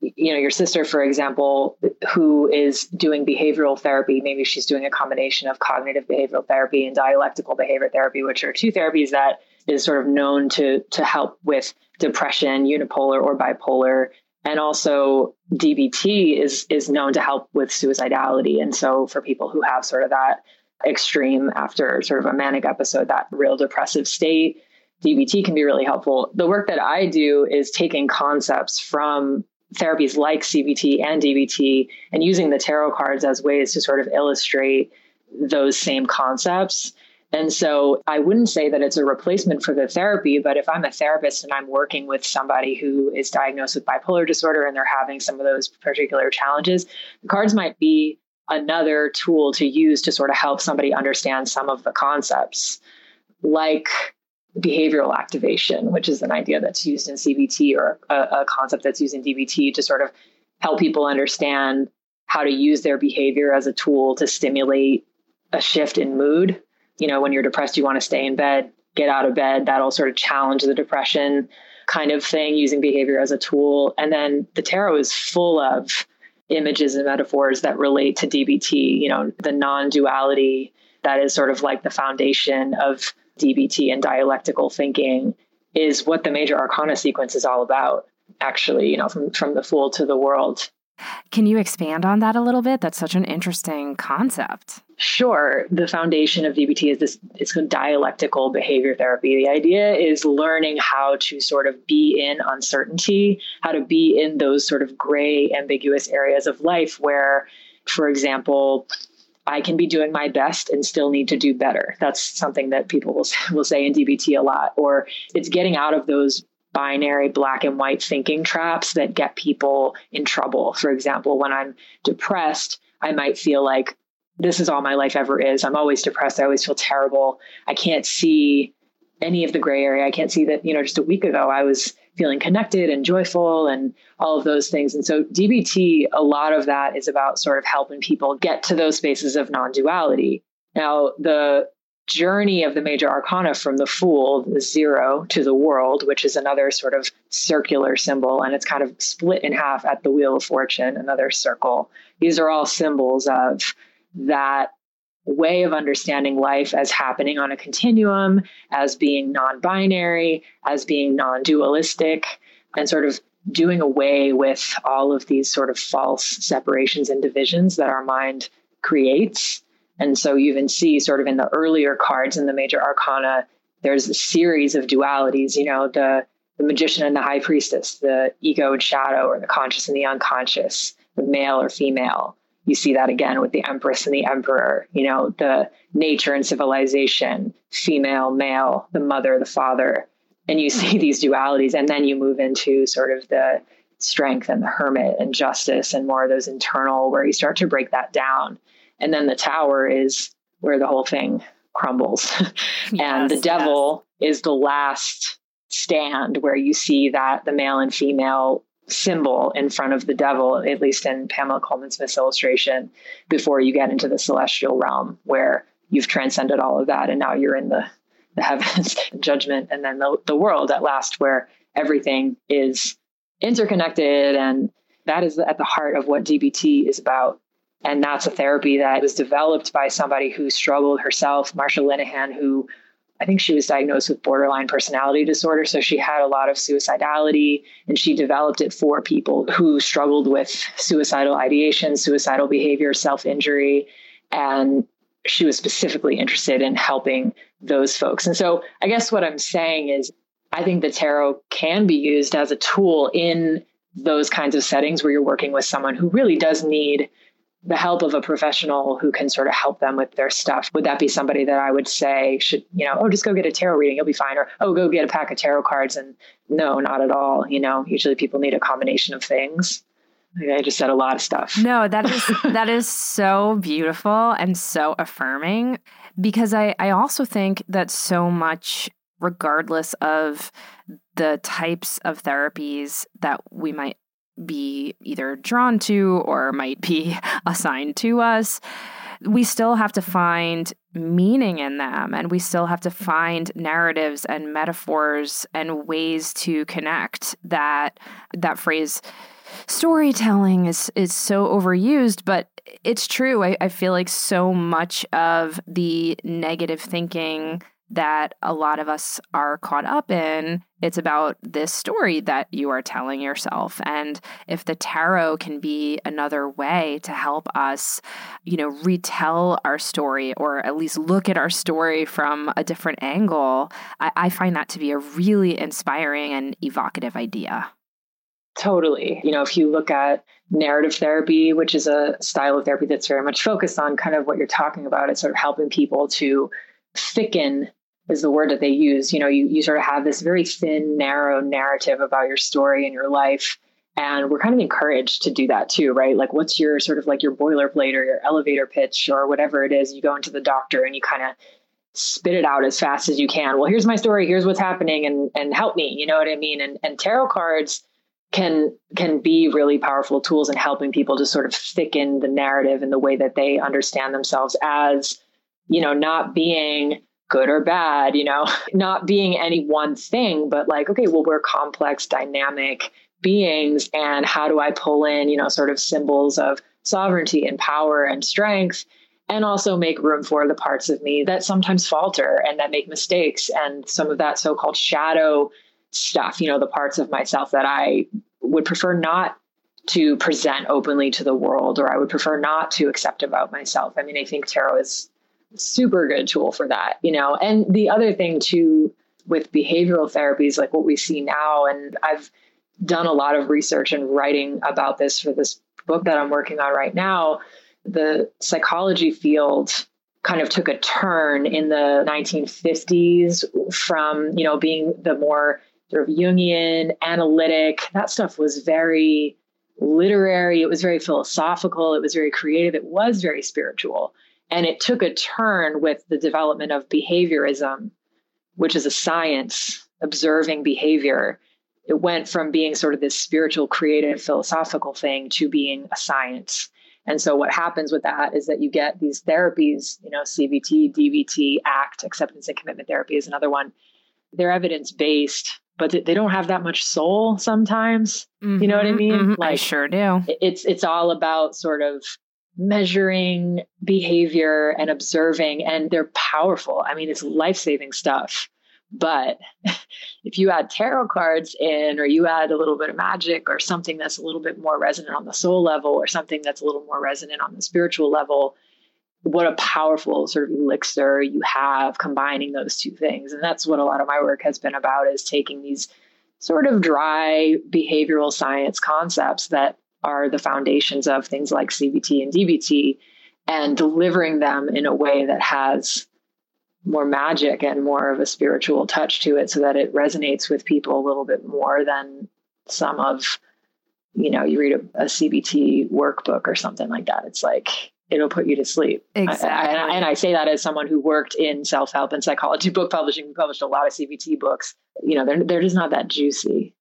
you know your sister for example who is doing behavioral therapy maybe she's doing a combination of cognitive behavioral therapy and dialectical behavior therapy which are two therapies that is sort of known to to help with depression unipolar or bipolar and also DBT is is known to help with suicidality and so for people who have sort of that extreme after sort of a manic episode that real depressive state DBT can be really helpful. The work that I do is taking concepts from therapies like CBT and DBT and using the tarot cards as ways to sort of illustrate those same concepts. And so I wouldn't say that it's a replacement for the therapy, but if I'm a therapist and I'm working with somebody who is diagnosed with bipolar disorder and they're having some of those particular challenges, the cards might be another tool to use to sort of help somebody understand some of the concepts. Like behavioral activation, which is an idea that's used in CBT or a, a, concept that's used in DBT to sort of help people understand how to use their behavior as a tool to stimulate a shift in mood. You know, when you're depressed, you want to stay in bed, get out of bed. That'll sort of challenge the depression kind of thing, using behavior as a tool. And then the tarot is full of images and metaphors that relate to DBT, you know, the non duality that is sort of like the foundation of DBT and dialectical thinking is what the major arcana sequence is all about, actually, you know, from, from the fool to the world. Can you expand on that a little bit? That's such an interesting concept. Sure. The foundation of DBT is this it's called dialectical behavior therapy. The idea is learning how to sort of be in uncertainty, how to be in those sort of gray, ambiguous areas of life where, for example, I can be doing my best and still need to do better. That's something that people will, will say in DBT a lot. Or it's getting out of those binary black and white thinking traps that get people in trouble. For example, when I'm depressed, I might feel like this is all my life ever is. I'm always depressed. I always feel terrible. I can't see any of the gray area. I can't see that, you know, just a week ago I was feeling connected and joyful and all of those things. And so DBT, a lot of that is about sort of helping people get to those spaces of non duality. Now, the journey of the major arcana from the fool, the zero, to the world, which is another sort of circular symbol, and it's kind of split in half at the wheel of fortune, another circle. These are all symbols of that way of understanding life as happening on a continuum, as being non binary, as being non dualistic, and sort of doing away with all of these sort of false separations and divisions that our mind creates. And so you even see sort of in the earlier cards in the major arcana, there's a series of dualities, you know, the the magician and the high priestess, the ego and shadow, or the conscious and the unconscious, the male or female, you see that again with the empress and the emperor you know the nature and civilization female male the mother the father and you see these dualities and then you move into sort of the strength and the hermit and justice and more of those internal where you start to break that down and then the tower is where the whole thing crumbles yes, and the devil yes. is the last stand where you see that the male and female symbol in front of the devil, at least in Pamela Colman Smith's illustration, before you get into the celestial realm where you've transcended all of that and now you're in the, the heavens judgment and then the, the world at last where everything is interconnected and that is at the heart of what DBT is about. And that's a therapy that was developed by somebody who struggled herself, Marsha Linehan, who I think she was diagnosed with borderline personality disorder. So she had a lot of suicidality and she developed it for people who struggled with suicidal ideation, suicidal behavior, self injury. And she was specifically interested in helping those folks. And so I guess what I'm saying is I think the tarot can be used as a tool in those kinds of settings where you're working with someone who really does need the help of a professional who can sort of help them with their stuff. Would that be somebody that I would say should, you know, oh, just go get a tarot reading, you'll be fine. Or, oh, go get a pack of tarot cards. And no, not at all. You know, usually people need a combination of things. I just said a lot of stuff. No, that is that is so beautiful and so affirming because I, I also think that so much regardless of the types of therapies that we might be either drawn to or might be assigned to us, we still have to find meaning in them and we still have to find narratives and metaphors and ways to connect. That that phrase storytelling is is so overused but it's true. I, I feel like so much of the negative thinking that a lot of us are caught up in. It's about this story that you are telling yourself. And if the tarot can be another way to help us, you know, retell our story or at least look at our story from a different angle, I, I find that to be a really inspiring and evocative idea. Totally. You know, if you look at narrative therapy, which is a style of therapy that's very much focused on kind of what you're talking about, it's sort of helping people to thicken is the word that they use. You know, you, you sort of have this very thin, narrow narrative about your story and your life. And we're kind of encouraged to do that too, right? Like, what's your sort of like your boilerplate or your elevator pitch or whatever it is? You go into the doctor and you kind of spit it out as fast as you can. Well, here's my story. Here's what's happening, and and help me. You know what I mean? And and tarot cards can can be really powerful tools in helping people to sort of thicken the narrative and the way that they understand themselves as you know not being good or bad, you know, not being any one thing, but like, okay, well, we're complex, dynamic beings. And how do I pull in, you know, sort of symbols of sovereignty and power and strength? And also make room for the parts of me that sometimes falter and that make mistakes and some of that so called shadow stuff, you know, the parts of myself that I would prefer not to present openly to the world or I would prefer not to accept about myself. I mean, I think tarot is super good tool for that, you know. And the other thing too with behavioral therapies, like what we see now, and I've done a lot of research and writing about this for this book that I'm working on right now. The psychology field kind of took a turn in the 1950s from, you know, being the more sort of Jungian, analytic. That stuff was very literary, it was very philosophical, it was very creative, it was very spiritual. And it took a turn with the development of behaviorism, which is a science observing behavior. It went from being sort of this spiritual, creative, philosophical thing to being a science. And so what happens with that is that you get these therapies, you know, CBT, DBT, ACT, acceptance and commitment therapy is another one. They're evidence based, but they don't have that much soul sometimes. Mm-hmm, you know what I mm-hmm, mean? Mm-hmm, like I sure do. It's it's all about sort of measuring behavior and observing, and they're powerful. I mean, it's life saving stuff. But if you add tarot cards in, or you add a little bit of magic, or something that's a little bit more resonant on the soul level, or something that's a little more resonant on the spiritual level, what a powerful sort of elixir you have combining those two things. And that's what a lot of my work has been about is taking these sort of dry behavioral science concepts that are the foundations of things like CBT and DBT and delivering them in a way that has more magic and more of a spiritual touch to it so that it resonates with people a little bit more than some of you know you read a, a cbt workbook or something like that. It's like it'll put you to sleep. Exactly I, I, and i say that as someone who worked in self-help and psychology book publishing we published a lot of cbt books you know they're, they're just not that juicy.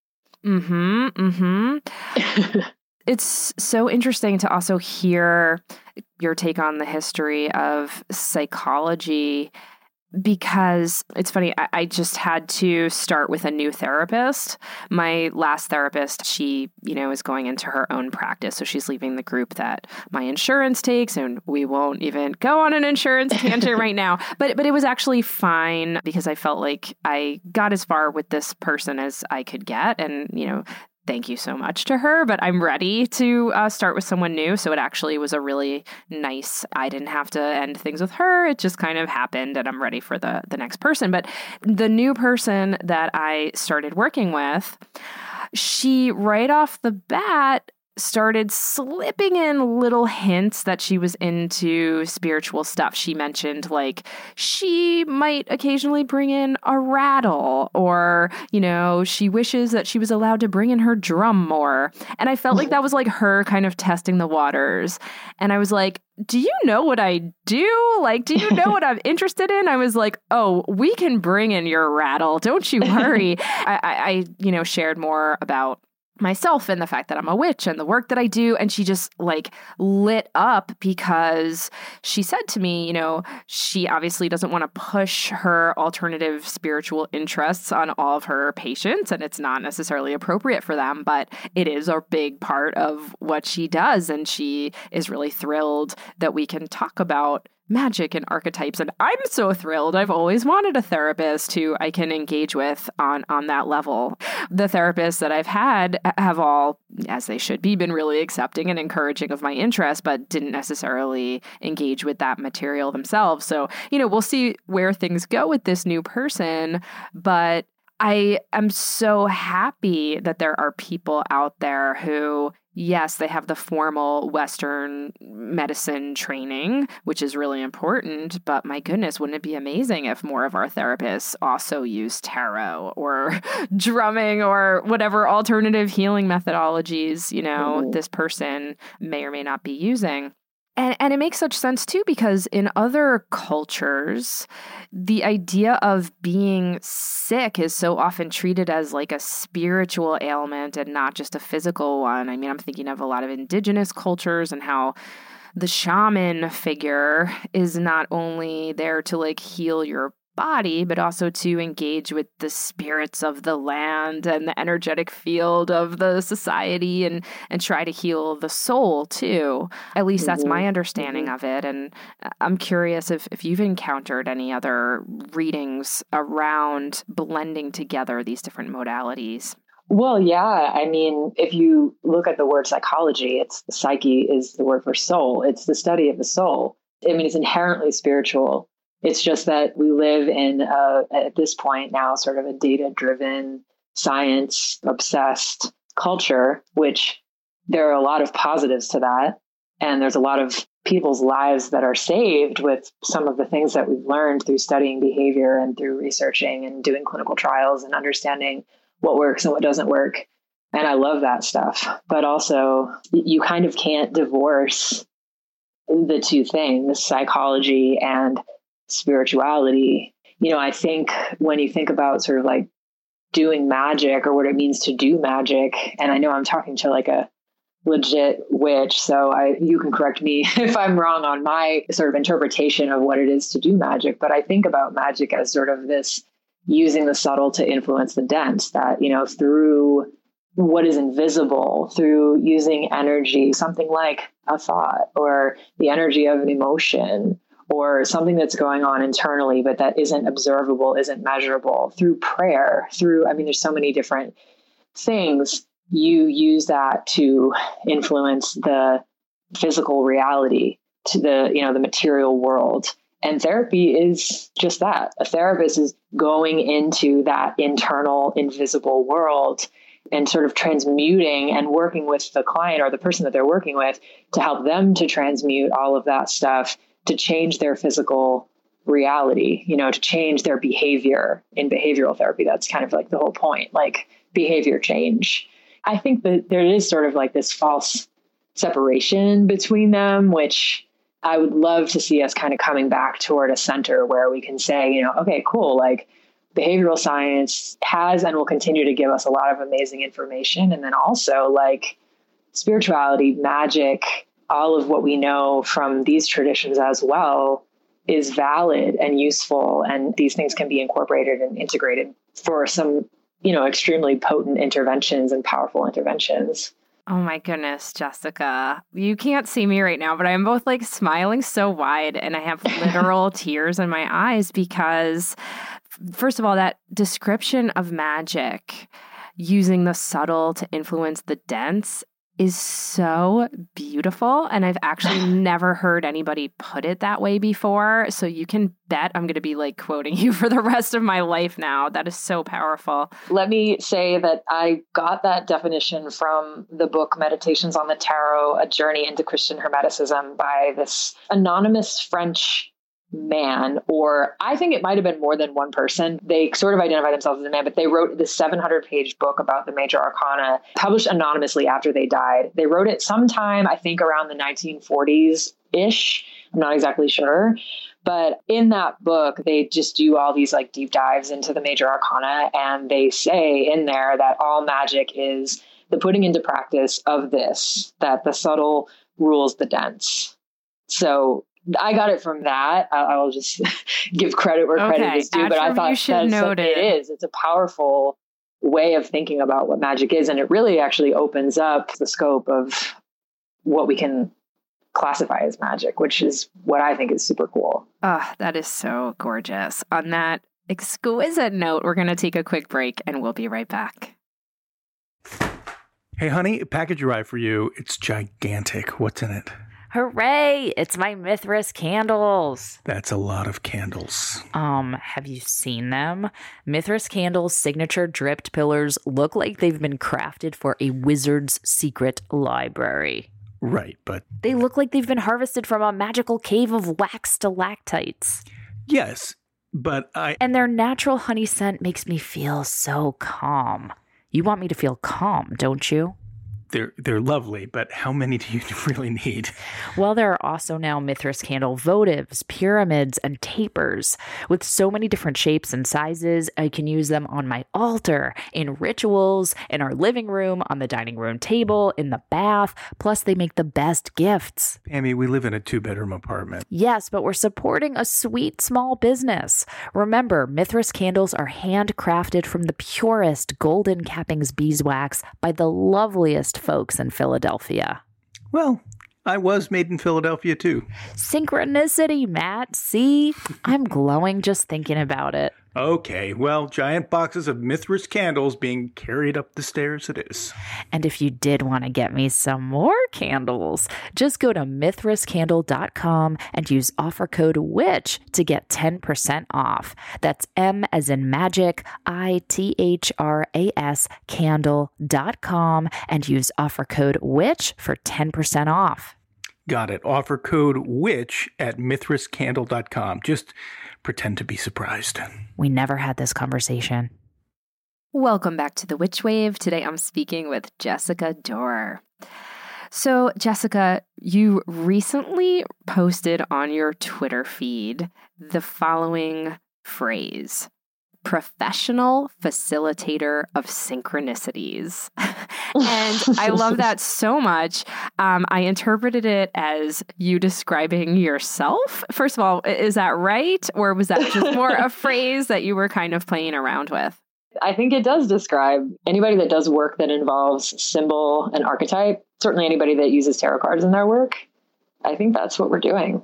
Mm-hmm mm-hmm it's so interesting to also hear your take on the history of psychology because it's funny, I, I, just had to start with a new therapist. My last therapist, she, you know, is going into her own practice. So she's leaving the group that my insurance takes, and we won't even go on an insurance tangent right now. But but it was actually fine because I felt like I got as far with this person as I could get. And, you know, thank you so much to her, but I'm ready to uh, start with someone new. So it actually was a really nice. I didn't have to end things with her. It just kind of happened, and I'm ready for the the next person. But the new person that I started working with, she right off the bat started slipping in little hints that she was into spiritual stuff. She mentioned like she might occasionally bring in a rattle or, you know, she wishes that she was allowed to bring in her drum more. And I felt like that was like her kind of testing the waters. And I was like, do you know what I do? Like, do you know what I'm interested in? I was like, oh, we can bring in your rattle. Don't you worry. I, I, I, you know, shared more about myself and the fact that I'm a witch and the work that I do. And she just like lit up because she said to me, you know, she obviously doesn't want to push her alternative spiritual interests on all of her patients. And it's not necessarily appropriate for them, but it is a big part of what she does. And she is really thrilled that we can talk about magic and archetypes and I'm so thrilled. I've always wanted a therapist who I can engage with on on that level. The therapists that I've had have all as they should be been really accepting and encouraging of my interest but didn't necessarily engage with that material themselves. So, you know, we'll see where things go with this new person, but I am so happy that there are people out there who yes, they have the formal Western medicine training, which is really important. But my goodness, wouldn't it be amazing if more of our therapists also use tarot or drumming or whatever alternative healing methodologies, you know, mm-hmm. this person may or may not be using? And, and it makes such sense too because in other cultures, the idea of being sick is so often treated as like a spiritual ailment and not just a physical one. I mean, I'm thinking of a lot of indigenous cultures and how the shaman figure is not only there to like heal your body, but also to engage with the spirits of the land and the energetic field of the society and and try to heal the soul too. At least that's my mm-hmm. understanding mm-hmm. of it. And uh, I'm curious if, if you've encountered any other readings around blending together these different modalities. Well, yeah. I mean, if you look at the word psychology, it's psyche is the word for soul. It's the study of the soul. I mean, it's inherently spiritual. It's just that we live in, a, at this point now, sort of a data driven, science obsessed culture, which there are a lot of positives to that. And there's a lot of people's lives that are saved with some of the things that we've learned through studying behavior and through researching and doing clinical trials and understanding what works and what doesn't work. And I love that stuff. But also, you kind of can't divorce the two things psychology and spirituality. You know, I think when you think about sort of like doing magic or what it means to do magic, and I know I'm talking to like a legit witch, so I you can correct me if I'm wrong on my sort of interpretation of what it is to do magic, but I think about magic as sort of this using the subtle to influence the dense that, you know, through what is invisible through using energy, something like a thought or the energy of an emotion or something that's going on internally, but that isn't observable, isn't measurable through prayer, through, I mean, there's so many different things. You use that to influence the physical reality to the, you know, the material world. And therapy is just that. A therapist is going into that internal, invisible world and sort of transmuting and working with the client or the person that they're working with to help them to transmute all of that stuff to change their physical reality, you know, to change their behavior in behavioral therapy. That's kind of like the whole point, like behavior change. I think that there is sort of like this false separation between them, which I would love to see us kind of coming back toward a center where we can say, you know, okay, cool, like behavioral science has and will continue to give us a lot of amazing information. And then also like spirituality, magic, all of what we know from these traditions as well is valid and useful and these things can be incorporated and integrated for some you know extremely potent interventions and powerful interventions Oh my goodness, Jessica. You can't see me right now, but I'm both like smiling so wide and I have literal tears in my eyes because, first of all, that description of magic using the subtle to influence the dense is so beautiful. And I've actually never heard anybody put it that way before. So you can bet I'm going to be like quoting you for the rest of my life now. That is so powerful. Let me say that I got that definition from the book Meditations on the Tarot A Journey into Christian Hermeticism by this anonymous French man, or I think it might have been more than one person. They sort of identify themselves as a man, but they wrote this 700 page book about the major arcana, published anonymously after they died. They wrote it sometime, I think, around the 1940s ish. I'm not exactly sure. But in that book, they just do all these like deep dives into the major arcana. And they say in there that all magic is the putting into practice of this, that the subtle rules the dense. So I got it from that. I, will just give credit where okay. credit is due. But I thought you should that it is. It's a powerful way of thinking about what magic is, and it really actually opens up the scope of what we can classify as magic, which is what I think is super cool. Oh, that is so gorgeous. On that exquisite note, we're going to take a quick break, and we'll be right back. Hey, honey, a package arrived for you. It's gigantic. What's in it? Hooray! It's my Mithras candles. That's a lot of candles. Um, have you seen them? Mithras candles' signature dripped pillars look like they've been crafted for a wizard's secret library. Right, but they look like they've been harvested from a magical cave of wax stalactites. Yes, but I. And their natural honey scent makes me feel so calm. You want me to feel calm, don't you? They're they're lovely, but how many do you really need? Well, there are also now Mithras candle votives, pyramids, and tapers. With so many different shapes and sizes, I can use them on my altar, in rituals, in our living room, on the dining room table, in the bath. Plus, they make the best gifts. Pammy, we live in a two bedroom apartment. Yes, but we're supporting a sweet small business. Remember, Mithras candles are handcrafted from the purest golden cappings beeswax by the loveliest folks in Philadelphia. Well, I was made in Philadelphia too. Synchronicity, Matt. See, I'm glowing just thinking about it. Okay, well, giant boxes of Mithras candles being carried up the stairs it is. And if you did want to get me some more candles, just go to mithrascandle.com and use offer code WITCH to get 10% off. That's M as in magic, I T H R A S candle.com and use offer code WITCH for 10% off. Got it. Offer code WITCH at mithrascandle.com. Just pretend to be surprised. We never had this conversation. Welcome back to the Witch Wave. Today I'm speaking with Jessica Dore. So, Jessica, you recently posted on your Twitter feed the following phrase professional facilitator of synchronicities. and I love that so much. Um, I interpreted it as you describing yourself. First of all, is that right? Or was that just more a phrase that you were kind of playing around with? I think it does describe anybody that does work that involves symbol and archetype, certainly anybody that uses tarot cards in their work. I think that's what we're doing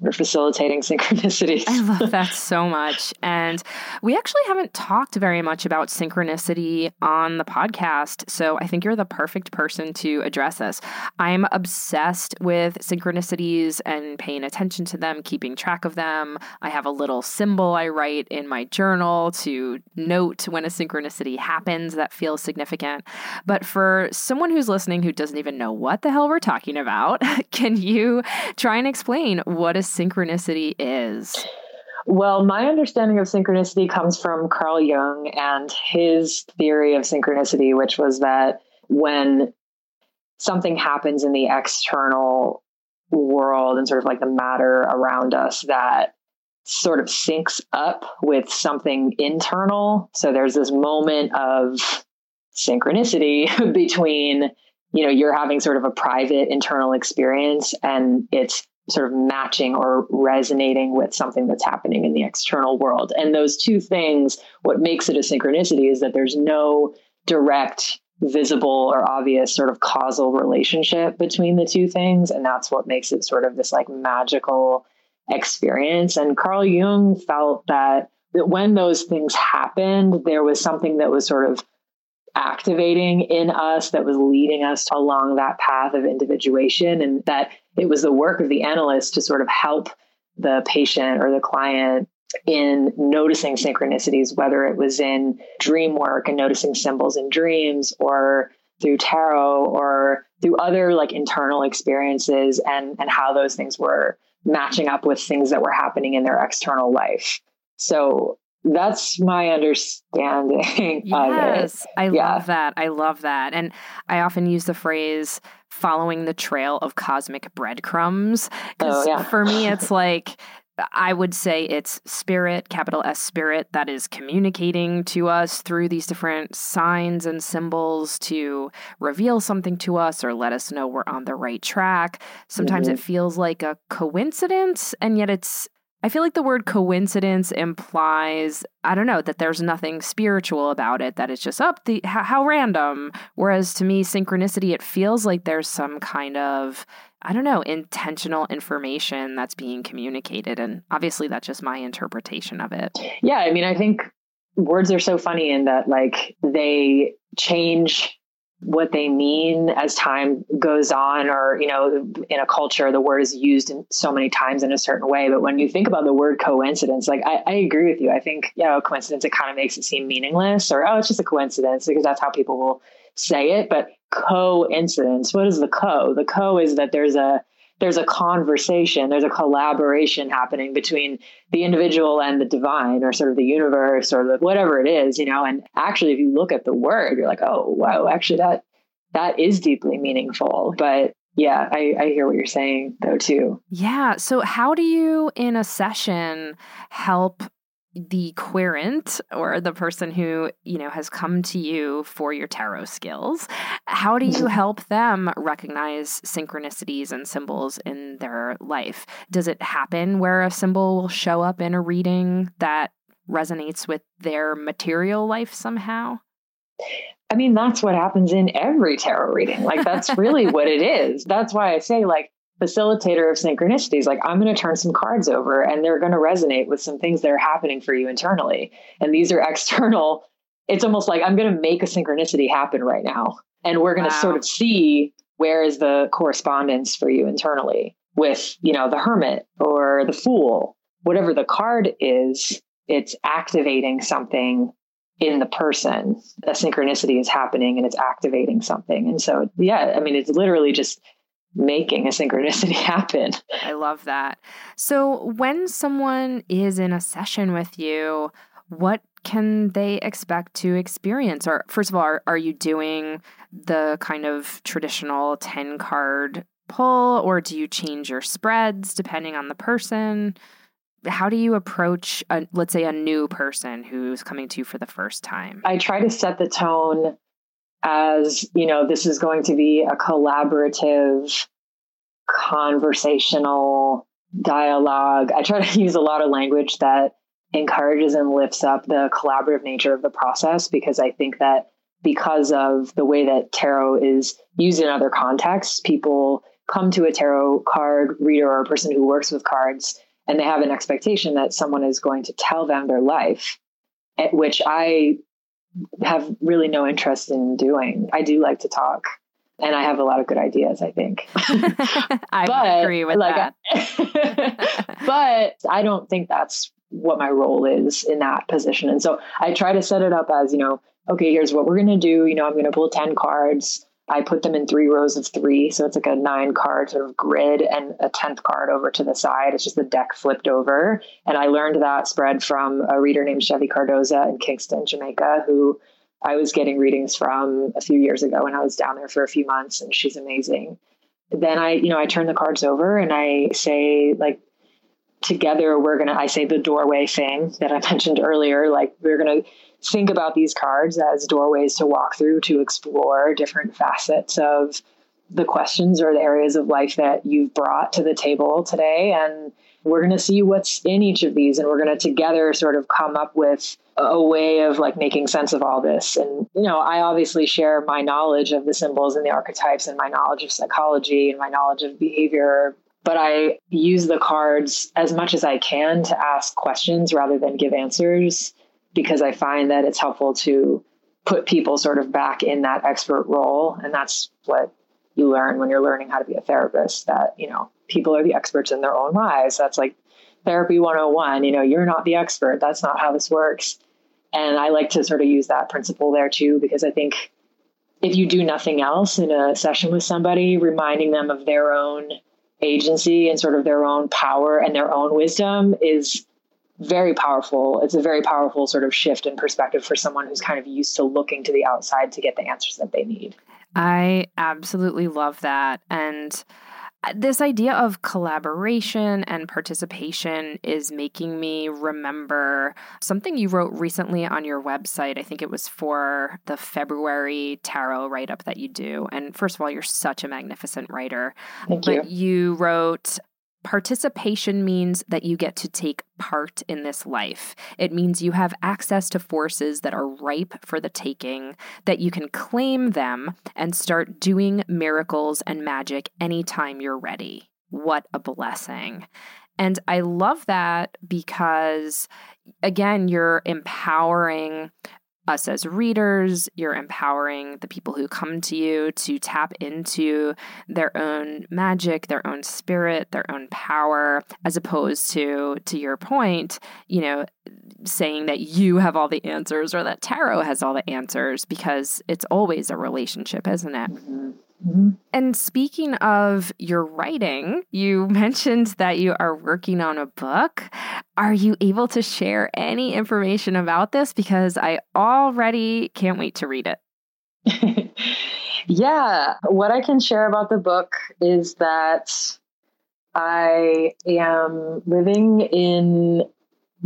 we're facilitating synchronicities. I love that so much. And we actually haven't talked very much about synchronicity on the podcast. So I think you're the perfect person to address this. I'm obsessed with synchronicities and paying attention to them, keeping track of them. I have a little symbol I write in my journal to note when a synchronicity happens that feels significant. But for someone who's listening who doesn't even know what the hell we're talking about, can you try and explain what is synchronicity is? Well, my understanding of synchronicity comes from Carl Jung and his theory of synchronicity, which was that when something happens in the external world and sort of like the matter around us that sort of syncs up with something internal. So there's this moment of synchronicity between, you know, you're having sort of a private internal experience and it's sort of matching or resonating with something that's happening in the external world. And those two things, what makes it a synchronicity is that there's no direct, visible, or obvious sort of causal relationship between the two things. And that's what makes it sort of this like magical experience. And Carl Jung felt that, that when those things happened, there was something that was sort of activating in us that was leading us along that path of individuation and that it was the work of the analyst to sort of help the patient or the client in noticing synchronicities whether it was in dream work and noticing symbols in dreams or through tarot or through other like internal experiences and and how those things were matching up with things that were happening in their external life so that's my understanding. Yes, I yeah. love that. I love that. And I often use the phrase following the trail of cosmic breadcrumbs. Because oh, yeah. for me, it's like, I would say it's spirit, capital S spirit, that is communicating to us through these different signs and symbols to reveal something to us or let us know we're on the right track. Sometimes mm-hmm. it feels like a coincidence, and yet it's I feel like the word coincidence implies, I don't know, that there's nothing spiritual about it, that it's just up oh, the how, how random. Whereas to me, synchronicity, it feels like there's some kind of, I don't know, intentional information that's being communicated. And obviously, that's just my interpretation of it. Yeah. I mean, I think words are so funny in that, like, they change what they mean as time goes on or you know in a culture the word is used in so many times in a certain way. But when you think about the word coincidence like i, I agree with you. I think you know coincidence it kind of makes it seem meaningless or oh it's just a coincidence because that's how people will say it. But coincidence what is the co? The co is that there's a there's a conversation, there's a collaboration happening between the individual and the divine or sort of the universe or the, whatever it is, you know. And actually, if you look at the word, you're like, oh, wow, actually, that that is deeply meaningful. But yeah, I, I hear what you're saying though, too. Yeah. So, how do you in a session help the querent or the person who you know has come to you for your tarot skills how do you mm-hmm. help them recognize synchronicities and symbols in their life does it happen where a symbol will show up in a reading that resonates with their material life somehow I mean, that's what happens in every tarot reading. Like, that's really what it is. That's why I say, like, facilitator of synchronicities like i'm going to turn some cards over and they're going to resonate with some things that are happening for you internally. And these are external it's almost like i'm going to make a synchronicity happen right now. And we're going to sort of see where is the correspondence for you internally with you know the hermit or the fool. Whatever the card is it's activating something in the person. A synchronicity is happening and it's activating something. And so yeah i mean it's literally just making a synchronicity happen. I love that. So, when someone is in a session with you, what can they expect to experience? Or, first of all, are, are you doing the kind of traditional 10 card pull, or do you change your spreads depending on the person? How do you approach, a, let's say, a new person who's coming to you for the first time? I try to set the tone as you know this is going to be a collaborative conversational dialogue. I try to use a lot of language that encourages and lifts up the collaborative nature of the process because i think that because of the way that tarot is used in other contexts people come to a tarot card reader or a person who works with cards and they have an expectation that someone is going to tell them their life at which i have really no interest in doing. I do like to talk and I have a lot of good ideas, I think. I but, agree with like, that. but I don't think that's what my role is in that position. And so I try to set it up as, you know, okay, here's what we're going to do. You know, I'm going to pull 10 cards. I put them in three rows of three. So it's like a nine card sort of grid and a 10th card over to the side. It's just the deck flipped over. And I learned that spread from a reader named Chevy Cardoza in Kingston, Jamaica, who I was getting readings from a few years ago when I was down there for a few months. And she's amazing. Then I, you know, I turn the cards over and I say, like, together we're going to, I say the doorway thing that I mentioned earlier. Like, we're going to, think about these cards as doorways to walk through to explore different facets of the questions or the areas of life that you've brought to the table today. And we're going to see what's in each of these and we're going to together sort of come up with a way of like making sense of all this. And, you know, I obviously share my knowledge of the symbols and the archetypes and my knowledge of psychology and my knowledge of behavior. But I use the cards as much as I can to ask questions rather than give answers because I find that it's helpful to put people sort of back in that expert role. And that's what you learn when you're learning how to be a therapist that, you know, people are the experts in their own lives. That's like therapy 101. You know, you're not the expert. That's not how this works. And I like to sort of use that principle there too, because I think if you do nothing else in a session with somebody, reminding them of their own agency and sort of their own power and their own wisdom is very powerful. It's a very powerful sort of shift in perspective for someone who's kind of used to looking to the outside to get the answers that they need. I absolutely love that. And uh, this idea of collaboration and participation is making me remember something you wrote recently on your website. I think it was for the February tarot write up that you do. And first of all, you're such a magnificent writer. Thank you. but you. You wrote, Participation means that you get to take part in this life. It means you have access to forces that are ripe for the taking, that you can claim them and start doing miracles and magic anytime you're ready. What a blessing. And I love that because, again, you're empowering us as readers, you're empowering the people who come to you to tap into their own magic, their own spirit, their own power, as opposed to, to your point, you know, saying that you have all the answers or that tarot has all the answers because it's always a relationship, isn't it? Mm-hmm. Mm-hmm. And speaking of your writing, you mentioned that you are working on a book. Are you able to share any information about this? Because I already can't wait to read it. yeah. What I can share about the book is that I am living in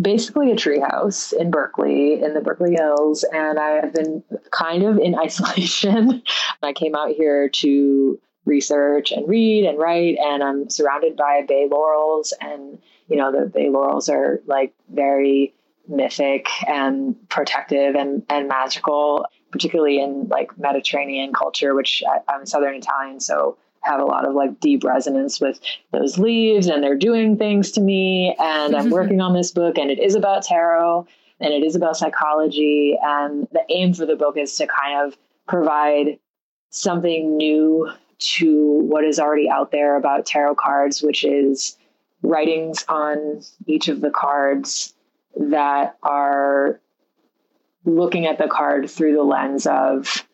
basically a treehouse in Berkeley, in the Berkeley Hills, and I have been kind of in isolation. I came out here to research and read and write, and I'm surrounded by bay laurels, and you know the bay laurels are like very mythic and protective and and magical, particularly in like Mediterranean culture, which I, I'm Southern Italian, so have a lot of like deep resonance with those leaves and they're doing things to me. And I'm working on this book and it is about tarot and it is about psychology. And the aim for the book is to kind of provide something new to what is already out there about tarot cards, which is writings on each of the cards that are looking at the card through the lens of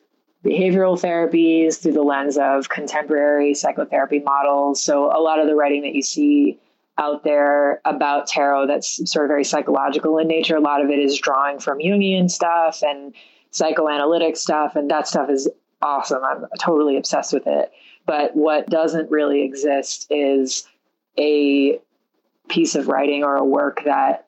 behavioral therapies through the lens of contemporary psychotherapy models. So a lot of the writing that you see out there about tarot that's sort of very psychological in nature, a lot of it is drawing from Jungian stuff and psychoanalytic stuff, and that stuff is awesome. I'm totally obsessed with it. But what doesn't really exist is a piece of writing or a work that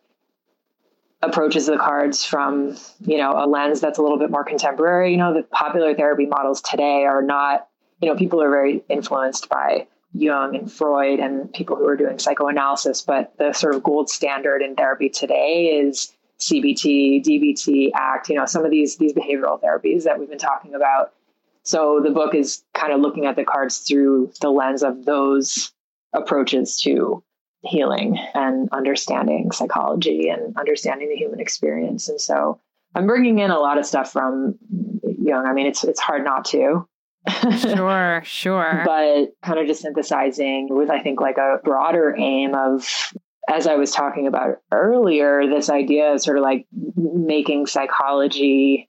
approaches the cards from you know a lens that's a little bit more contemporary. You know the popular therapy models today are not you know people are very influenced by Jung and Freud and people who are doing psychoanalysis but the sort of gold standard in therapy today is CBT DBT ACT you know some of these these behavioral therapies that we've been talking about. So the book is kind of looking at the cards through the lens of those approaches to healing and understanding psychology and understanding the human experience. And so I'm bringing in a lot of stuff from Jung. I mean, it's it's hard not to. sure, sure. But kind of just synthesizing with, I think, like a broader aim of, as I was talking about earlier, this idea of sort of like making psychology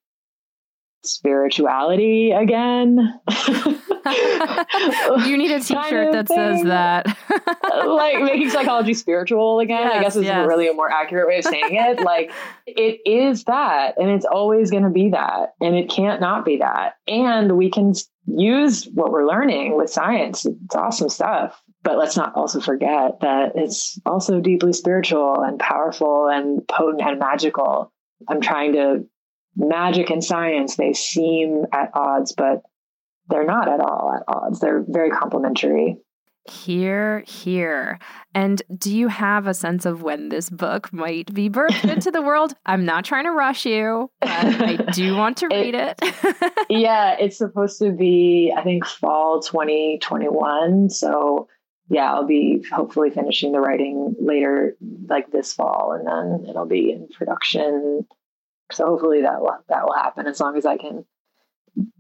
spirituality again. you need a t-shirt that thing. says that. like making psychology spiritual again, yes, I guess is yes. really a more accurate way of saying it. Like it is that and it's always going to be that and it can't not be that. And we can use what we're learning with science. It's awesome stuff. But let's not also forget that it's also deeply spiritual and powerful and potent and magical. I'm trying to magic and science, they seem at odds, but they're not at all at odds. They're very complementary. Here, here. And do you have a sense of when this book might be birthed into the world? I'm not trying to rush you, but I do want to read it. it. yeah, it's supposed to be, I think, fall 2021. So, yeah, I'll be hopefully finishing the writing later, like this fall, and then it'll be in production. So hopefully that will that will happen as long as I can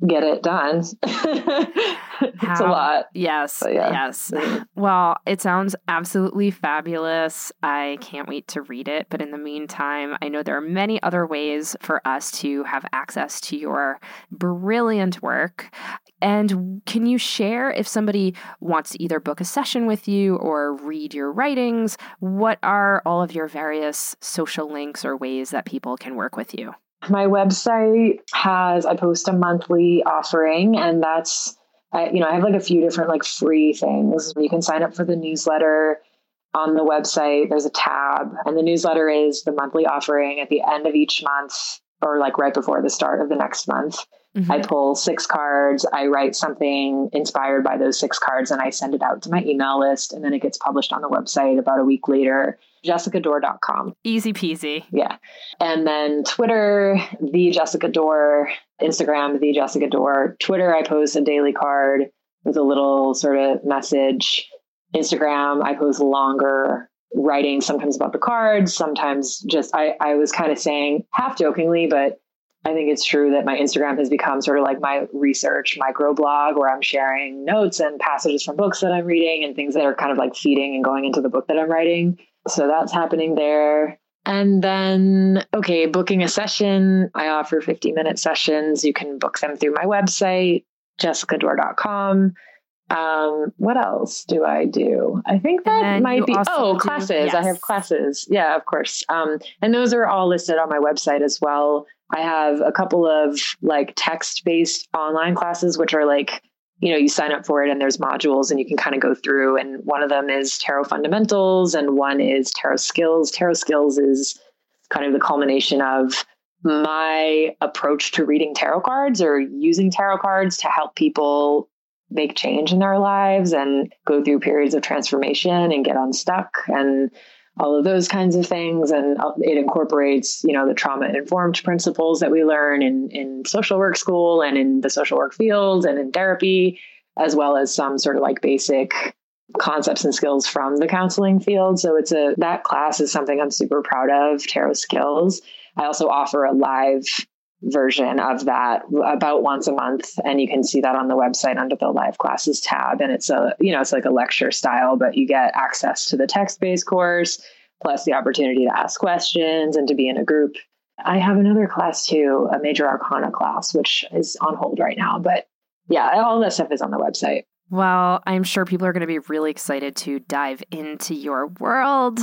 get it done. it's How, a lot. Yes. Yeah. Yes. Well, it sounds absolutely fabulous. I can't wait to read it. But in the meantime, I know there are many other ways for us to have access to your brilliant work. And can you share if somebody wants to either book a session with you or read your writings? What are all of your various social links or ways that people can work with you? My website has, I post a monthly offering, and that's, I, you know, I have like a few different like free things. You can sign up for the newsletter on the website. There's a tab, and the newsletter is the monthly offering at the end of each month or like right before the start of the next month. Mm-hmm. I pull six cards, I write something inspired by those six cards, and I send it out to my email list. And then it gets published on the website about a week later, jessicadore.com. Easy peasy. Yeah. And then Twitter, the Jessica Dore, Instagram, the Jessica Dore. Twitter, I post a daily card with a little sort of message. Instagram, I post longer writing sometimes about the cards, sometimes just I, I was kind of saying half jokingly, but I think it's true that my Instagram has become sort of like my research microblog where I'm sharing notes and passages from books that I'm reading and things that are kind of like feeding and going into the book that I'm writing. So that's happening there. And then, okay, booking a session. I offer 50 minute sessions. You can book them through my website, jessicadore.com. Um, what else do I do? I think that might be oh classes. yes. I have classes. Yeah, of course. Um, and those are all listed on my website as well. I have a couple of like text based online classes, which are like, you know, you sign up for it and there's modules and you can kind of go through. And one of them is tarot fundamentals and one is tarot skills. Tarot skills is kind of the culmination of my approach to reading tarot cards or using tarot cards to help people make change in their lives and go through periods of transformation and get unstuck and all of those kinds of things. And uh, it incorporates, you know, the trauma informed principles that we learn in, in social work school and in the social work field and in therapy, as well as some sort of like basic concepts and skills from the counseling field. So it's a, that class is something I'm super proud of, tarot skills. I also offer a live version of that about once a month and you can see that on the website under the live classes tab. And it's a you know it's like a lecture style but you get access to the text-based course plus the opportunity to ask questions and to be in a group. I have another class too a major arcana class which is on hold right now but yeah all that stuff is on the website well, I'm sure people are going to be really excited to dive into your world.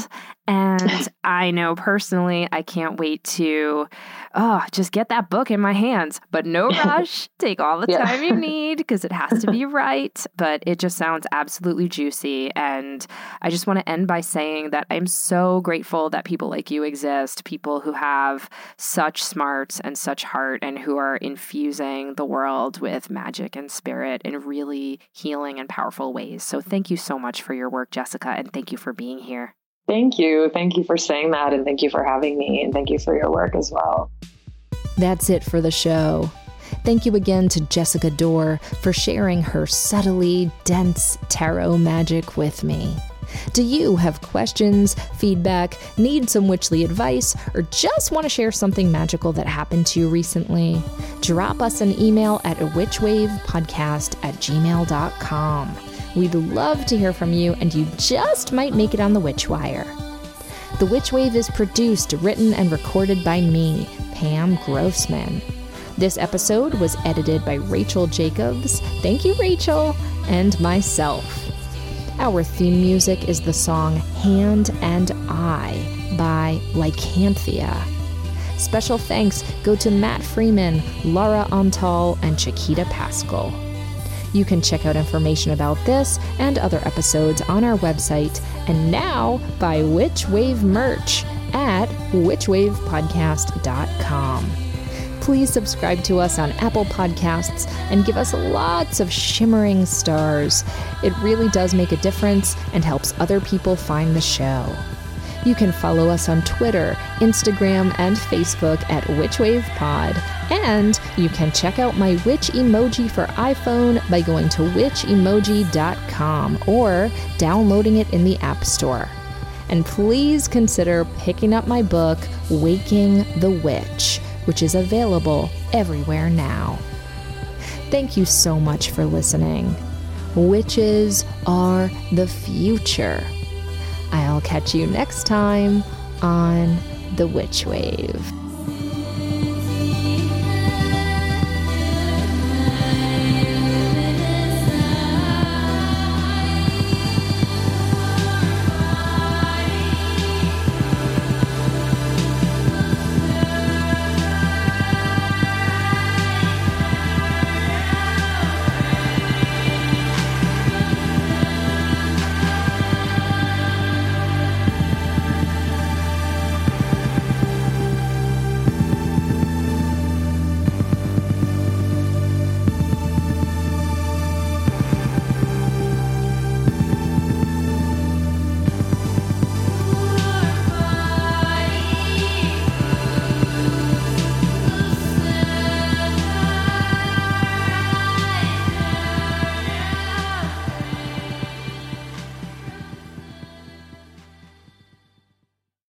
And I know personally, I can't wait to oh, just get that book in my hands. But no rush. Take all the yeah. time you need because it has to be right. But it just sounds absolutely juicy. And I just want to end by saying that I'm so grateful that people like you exist, people who have such smarts and such heart and who are infusing the world with magic and spirit and really healing healing and powerful ways. So thank you so much for your work, Jessica, and thank you for being here. Thank you. Thank you for saying that, and thank you for having me, and thank you for your work as well. That's it for the show. Thank you again to Jessica Dore for sharing her subtly dense tarot magic with me. Do you have questions, feedback, need some witchly advice, or just want to share something magical that happened to you recently? Drop us an email at witchwavepodcast at gmail.com. We'd love to hear from you, and you just might make it on the Witchwire. The Witch Wave is produced, written, and recorded by me, Pam Grossman. This episode was edited by Rachel Jacobs. Thank you, Rachel, and myself. Our theme music is the song Hand and Eye by Lycanthia. Special thanks go to Matt Freeman, Laura Antal, and Chiquita Pascal. You can check out information about this and other episodes on our website, and now buy Witch Wave merch at witchwavepodcast.com please subscribe to us on Apple Podcasts and give us lots of shimmering stars. It really does make a difference and helps other people find the show. You can follow us on Twitter, Instagram, and Facebook at WitchWavePod. And you can check out my witch emoji for iPhone by going to witchemoji.com or downloading it in the App Store. And please consider picking up my book, Waking the Witch, which is available everywhere now. Thank you so much for listening. Witches are the future. I'll catch you next time on The Witch Wave.